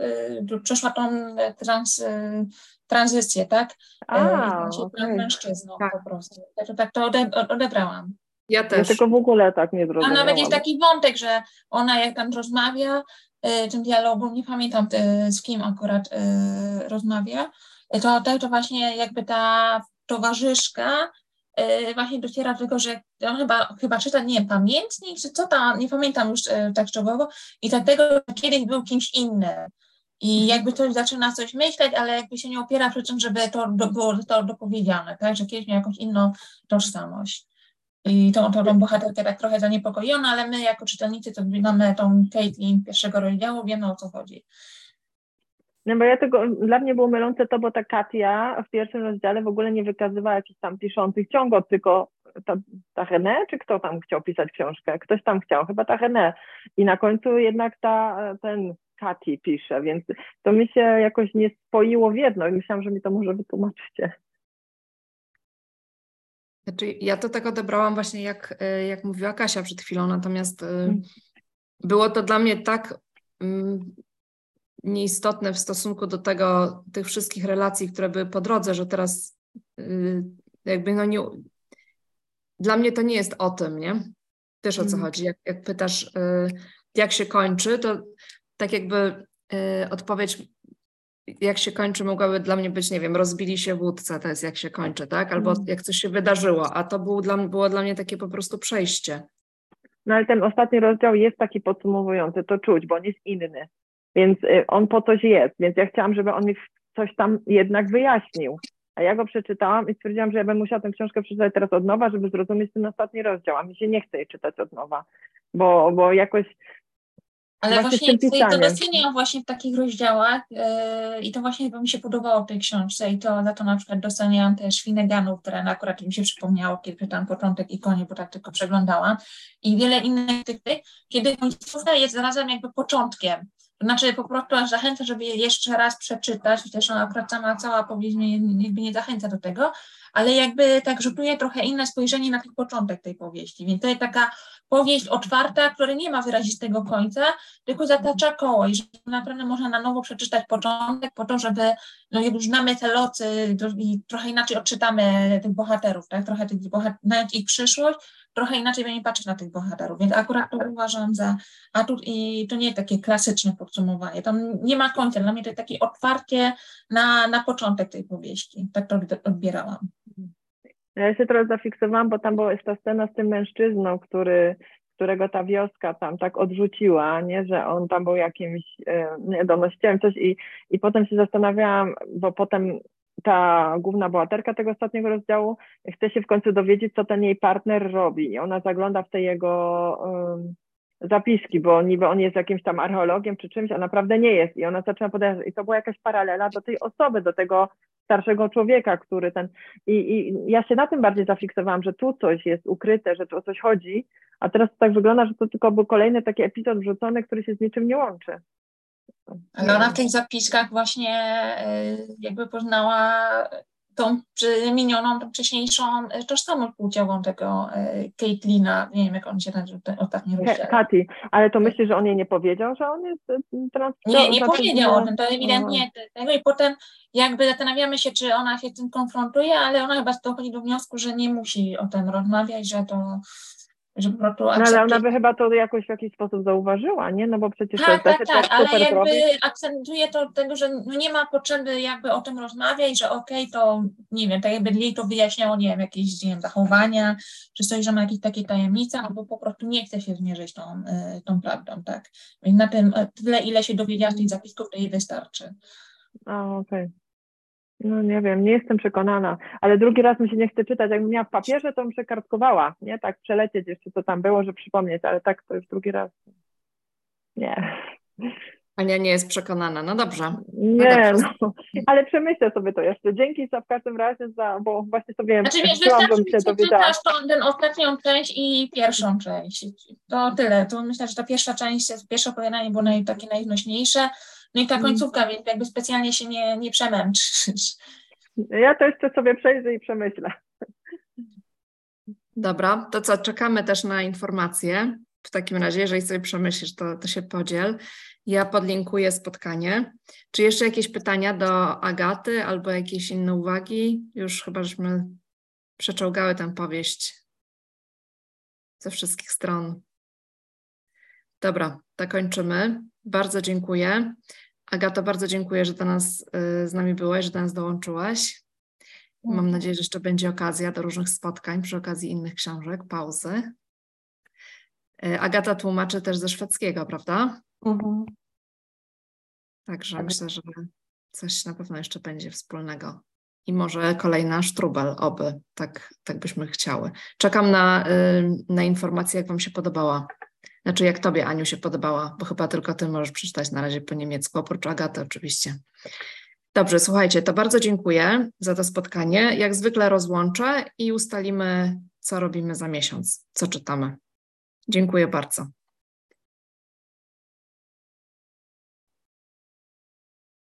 Speaker 5: przeszła tą trans, tranzycję, tak?
Speaker 3: A,
Speaker 5: E, i
Speaker 3: okej.
Speaker 5: mężczyzną
Speaker 1: Tak.
Speaker 5: po prostu. Także tak to ode, odebrałam.
Speaker 1: Ja
Speaker 3: Ja
Speaker 1: też.
Speaker 3: tylko w ogóle tak nie
Speaker 5: A
Speaker 3: zrozumiałam.
Speaker 5: nawet jest taki wątek, że ona jak tam rozmawia, y, tym dialogu, nie pamiętam y, z kim akurat y, rozmawia, to, to, to właśnie jakby ta towarzyszka y, właśnie dociera do tego, że on chyba, chyba czyta, nie pamiętnik, czy co tam, nie pamiętam już y, tak szczegółowo i dlatego że kiedyś był kimś innym. I jakby ktoś zaczyna coś myśleć, ale jakby się nie opiera przy tym, żeby to do, było to dopowiedziane, tak, że kiedyś miał jakąś inną tożsamość. I tą, tą, tą bohaterkę tak trochę zaniepokojono, ale my jako czytelnicy, to mamy tą Caitlyn pierwszego rozdziału, wiemy o co chodzi.
Speaker 3: No bo ja tego, dla mnie było mylące to, bo ta Katia w pierwszym rozdziale w ogóle nie wykazywała jakichś tam piszących ciągot, tylko ta, ta René, czy kto tam chciał pisać książkę? Ktoś tam chciał, chyba ta René. I na końcu jednak ta, ten Kati pisze, więc to mi się jakoś nie spoiło w jedno i myślałam, że mi to może wytłumaczycie.
Speaker 1: Znaczy, ja to tak odebrałam właśnie, jak, y, jak mówiła Kasia przed chwilą, natomiast mm. było to dla mnie tak mm, nieistotne w stosunku do tego, tych wszystkich relacji, które były po drodze, że teraz y, jakby no nie... Dla mnie to nie jest o tym, nie? Wiesz o co mm. chodzi. Jak, jak pytasz, y, jak się kończy, to tak jakby odpowiedź jak się kończy, mogłaby dla mnie być, nie wiem, rozbili się wódce, to jest jak się kończy, tak? Albo mm. jak coś się wydarzyło, a to było dla, było dla mnie takie po prostu przejście.
Speaker 3: No ale ten ostatni rozdział jest taki podsumowujący, to czuć, bo on jest inny, więc y, on po coś jest, więc ja chciałam, żeby on mi coś tam jednak wyjaśnił. A ja go przeczytałam i stwierdziłam, że ja bym musiała tę książkę przeczytać teraz od nowa, żeby zrozumieć ten ostatni rozdział, a mi się nie chce jej czytać od nowa, bo, bo jakoś
Speaker 5: ale właśnie, właśnie to doceniam właśnie w takich rozdziałach yy, i to właśnie mi się podobało w tej książce i to za to na przykład doceniam też Finneganów, które akurat mi się przypomniało, kiedy czytam początek i koniec, bo tak tylko przeglądałam i wiele innych tych, kiedy końcówka jest zarazem jakby początkiem. To znaczy po prostu aż zachęcę, żeby je jeszcze raz przeczytać, chociaż ona akurat sama cała powieść mnie jakby nie zachęca do tego, ale jakby tak rzutuje trochę inne spojrzenie na ten początek tej powieści. Więc to jest taka powieść otwarta, która nie ma wyrazistego końca, tylko zatacza koło i że naprawdę można na nowo przeczytać początek po to, żeby, no jak już znamy te locy i trochę inaczej odczytamy tych bohaterów, tak? trochę tych bohaterów, nawet ich przyszłość, trochę inaczej będzie patrzeć na tych bohaterów, więc akurat to uważam za atut i to nie jest takie klasyczne podsumowanie, tam nie ma końca, dla mnie to jest takie otwarcie na, na początek tej powieści, tak to odbierałam.
Speaker 3: Ja się teraz zafiksowałam, bo tam była ta scena z tym mężczyzną, który, którego ta wioska tam tak odrzuciła, nie, że on tam był jakimś e, niedomnościem, coś i, i potem się zastanawiałam, bo potem ta główna bohaterka tego ostatniego rozdziału chce się w końcu dowiedzieć, co ten jej partner robi. I ona zagląda w te jego um, zapiski, bo niby on jest jakimś tam archeologiem czy czymś, a naprawdę nie jest. I ona zaczyna podejrzeć. I to była jakaś paralela do tej osoby, do tego starszego człowieka, który ten. I, I ja się na tym bardziej zafiksowałam, że tu coś jest ukryte, że tu o coś chodzi, a teraz to tak wygląda, że to tylko był kolejny taki epizod wrzucony, który się z niczym nie łączy.
Speaker 5: Ale ona w tych zapiskach właśnie e, jakby poznała tą minioną, tą wcześniejszą e, tożsamość płciową tego e, Caitlina, nie wiem jak on się nazywa, ostatni rozdział.
Speaker 3: Katy, ale to myślisz, że on jej nie powiedział, że on jest trans...
Speaker 5: Nie, nie znaczy, powiedział o tym, to ewidentnie tego i potem jakby zastanawiamy się, czy ona się z tym konfrontuje, ale ona chyba dochodzi do wniosku, że nie musi o tym rozmawiać, że to że po prostu
Speaker 3: no, ale ona by chyba to jakoś w jakiś sposób zauważyła, nie? No bo przecież
Speaker 5: tak, to jest tak, tak, ale jakby akcentuje to tego, że no nie ma potrzeby jakby o tym rozmawiać, że okej, okay, to nie wiem, tak jakby jej to wyjaśniało, nie wiem, jakieś nie wiem, zachowania, czy coś, że ma jakieś takie tajemnice, albo po prostu nie chce się zmierzyć tą, y, tą prawdą, tak? Więc na tym e, tyle, ile się dowiedziała z tych zapisków, to jej wystarczy.
Speaker 3: A, okej. Okay. No nie wiem, nie jestem przekonana, ale drugi raz mi się nie chce czytać. Jakbym miała w papierze, to bym przekartkowała, nie? Tak przelecieć jeszcze, co tam było, że przypomnieć, ale tak to już drugi raz. Nie.
Speaker 1: Ania nie jest przekonana, no dobrze.
Speaker 3: Nie, no, no, ale przemyślę sobie to jeszcze. Dzięki za w każdym razie, za, bo właśnie sobie
Speaker 5: znaczy, wiesz, wystarczy, się dowiedziała. tą ten ostatnią część i pierwszą część. To tyle. To myślę, że ta pierwsza część, pierwsze opowiadanie było naj, takie najnośniejsze, no i ta mm. końcówka, więc jakby specjalnie się nie, nie przemęczysz.
Speaker 3: Ja to jeszcze sobie przejrzę i przemyślę.
Speaker 1: Dobra, to co, czekamy też na informacje. W takim razie, jeżeli sobie przemyślisz, to, to się podziel. Ja podlinkuję spotkanie. Czy jeszcze jakieś pytania do Agaty albo jakieś inne uwagi? Już chyba żeśmy przeczołgały tę powieść ze wszystkich stron. Dobra, to kończymy. Bardzo dziękuję. Agato, bardzo dziękuję, że do nas y, z nami byłaś, że do nas dołączyłaś. Mam nadzieję, że jeszcze będzie okazja do różnych spotkań przy okazji innych książek, pauzy. Y, Agata tłumaczy też ze szwedzkiego, prawda? Mhm. Także tak. myślę, że coś na pewno jeszcze będzie wspólnego. I może kolejna sztrubel, oby, tak, tak byśmy chciały. Czekam na, y, na informacje, jak Wam się podobała znaczy, jak tobie, Aniu, się podobała, bo chyba tylko ty możesz przeczytać na razie po niemiecku, oprócz Agaty oczywiście. Dobrze, słuchajcie, to bardzo dziękuję za to spotkanie. Jak zwykle rozłączę i ustalimy, co robimy za miesiąc, co czytamy. Dziękuję bardzo.